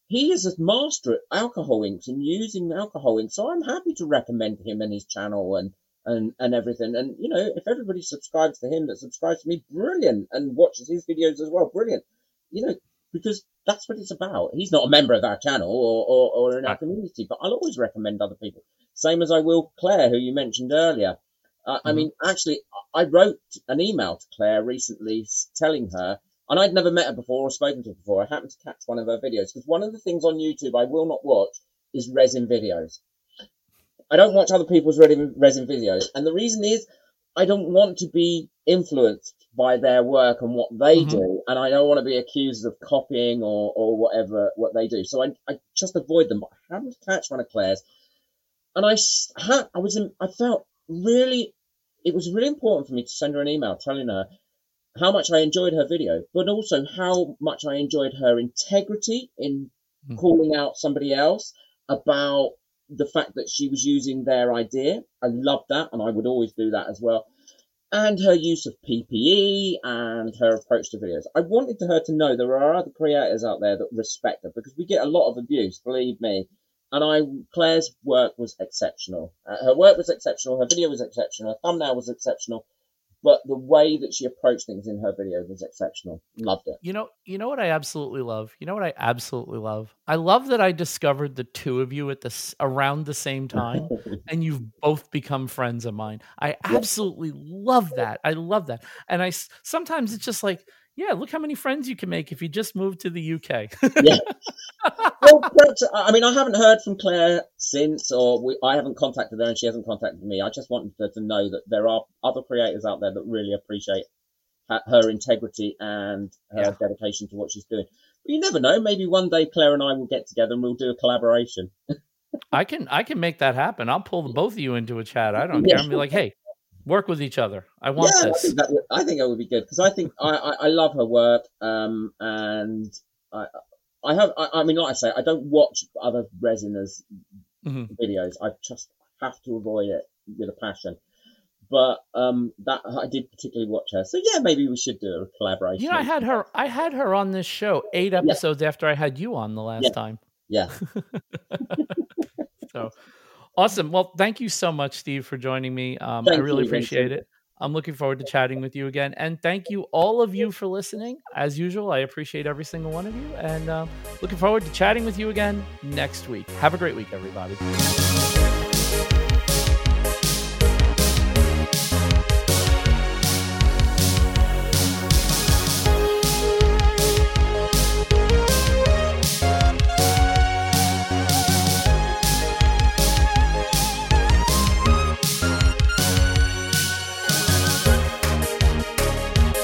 he is a master at alcohol inks and using alcohol inks. So I'm happy to recommend him and his channel and, and, and everything. And, you know, if everybody subscribes to him that subscribes to me, brilliant. And watches his videos as well, brilliant. You know, because that's what it's about. He's not a member of our channel or, or, or in our community, but I'll always recommend other people. Same as I will Claire, who you mentioned earlier. Uh, mm-hmm. I mean, actually, I wrote an email to Claire recently telling her, and I'd never met her before or spoken to her before. I happened to catch one of her videos because one of the things on YouTube I will not watch is resin videos. I don't watch other people's resin videos, and the reason is I don't want to be influenced by their work and what they mm-hmm. do, and I don't want to be accused of copying or, or whatever what they do. So I, I just avoid them. But I happened to catch one of Claire's, and I, I was in, I felt really, it was really important for me to send her an email telling her how much I enjoyed her video, but also how much I enjoyed her integrity in mm-hmm. calling out somebody else about the fact that she was using their idea. I loved that, and I would always do that as well. And her use of PPE and her approach to videos. I wanted her to know there are other creators out there that respect her because we get a lot of abuse, believe me and I Claire's work was exceptional. Uh, her work was exceptional. Her video was exceptional. Her thumbnail was exceptional. But the way that she approached things in her video was exceptional. Loved it. You know, you know what I absolutely love. You know what I absolutely love. I love that I discovered the two of you at this around the same time, and you've both become friends of mine. I absolutely love that. I love that. And I sometimes it's just like yeah, look how many friends you can make if you just move to the UK. yeah. Well, I mean, I haven't heard from Claire since, or we, I haven't contacted her and she hasn't contacted me. I just wanted her to know that there are other creators out there that really appreciate her integrity and her yeah. dedication to what she's doing. But you never know. Maybe one day Claire and I will get together and we'll do a collaboration. I can I can make that happen. I'll pull the both of you into a chat. I don't care. I'll be like, hey, work with each other. I want yeah, this. I think that would, I think that would be good because I think I, I, I, love her work. Um, and I I have I, I, mean, like I say, I don't watch other resiners mm-hmm. videos. I just have to avoid it with a passion. But um, that I did particularly watch her. So yeah, maybe we should do a collaboration. You know, I had her. I had her on this show eight episodes yeah. after I had you on the last yeah. time. Yeah. so Awesome. Well, thank you so much, Steve, for joining me. Um, I really you, appreciate it. I'm looking forward to chatting with you again. And thank you, all of you, for listening. As usual, I appreciate every single one of you. And uh, looking forward to chatting with you again next week. Have a great week, everybody.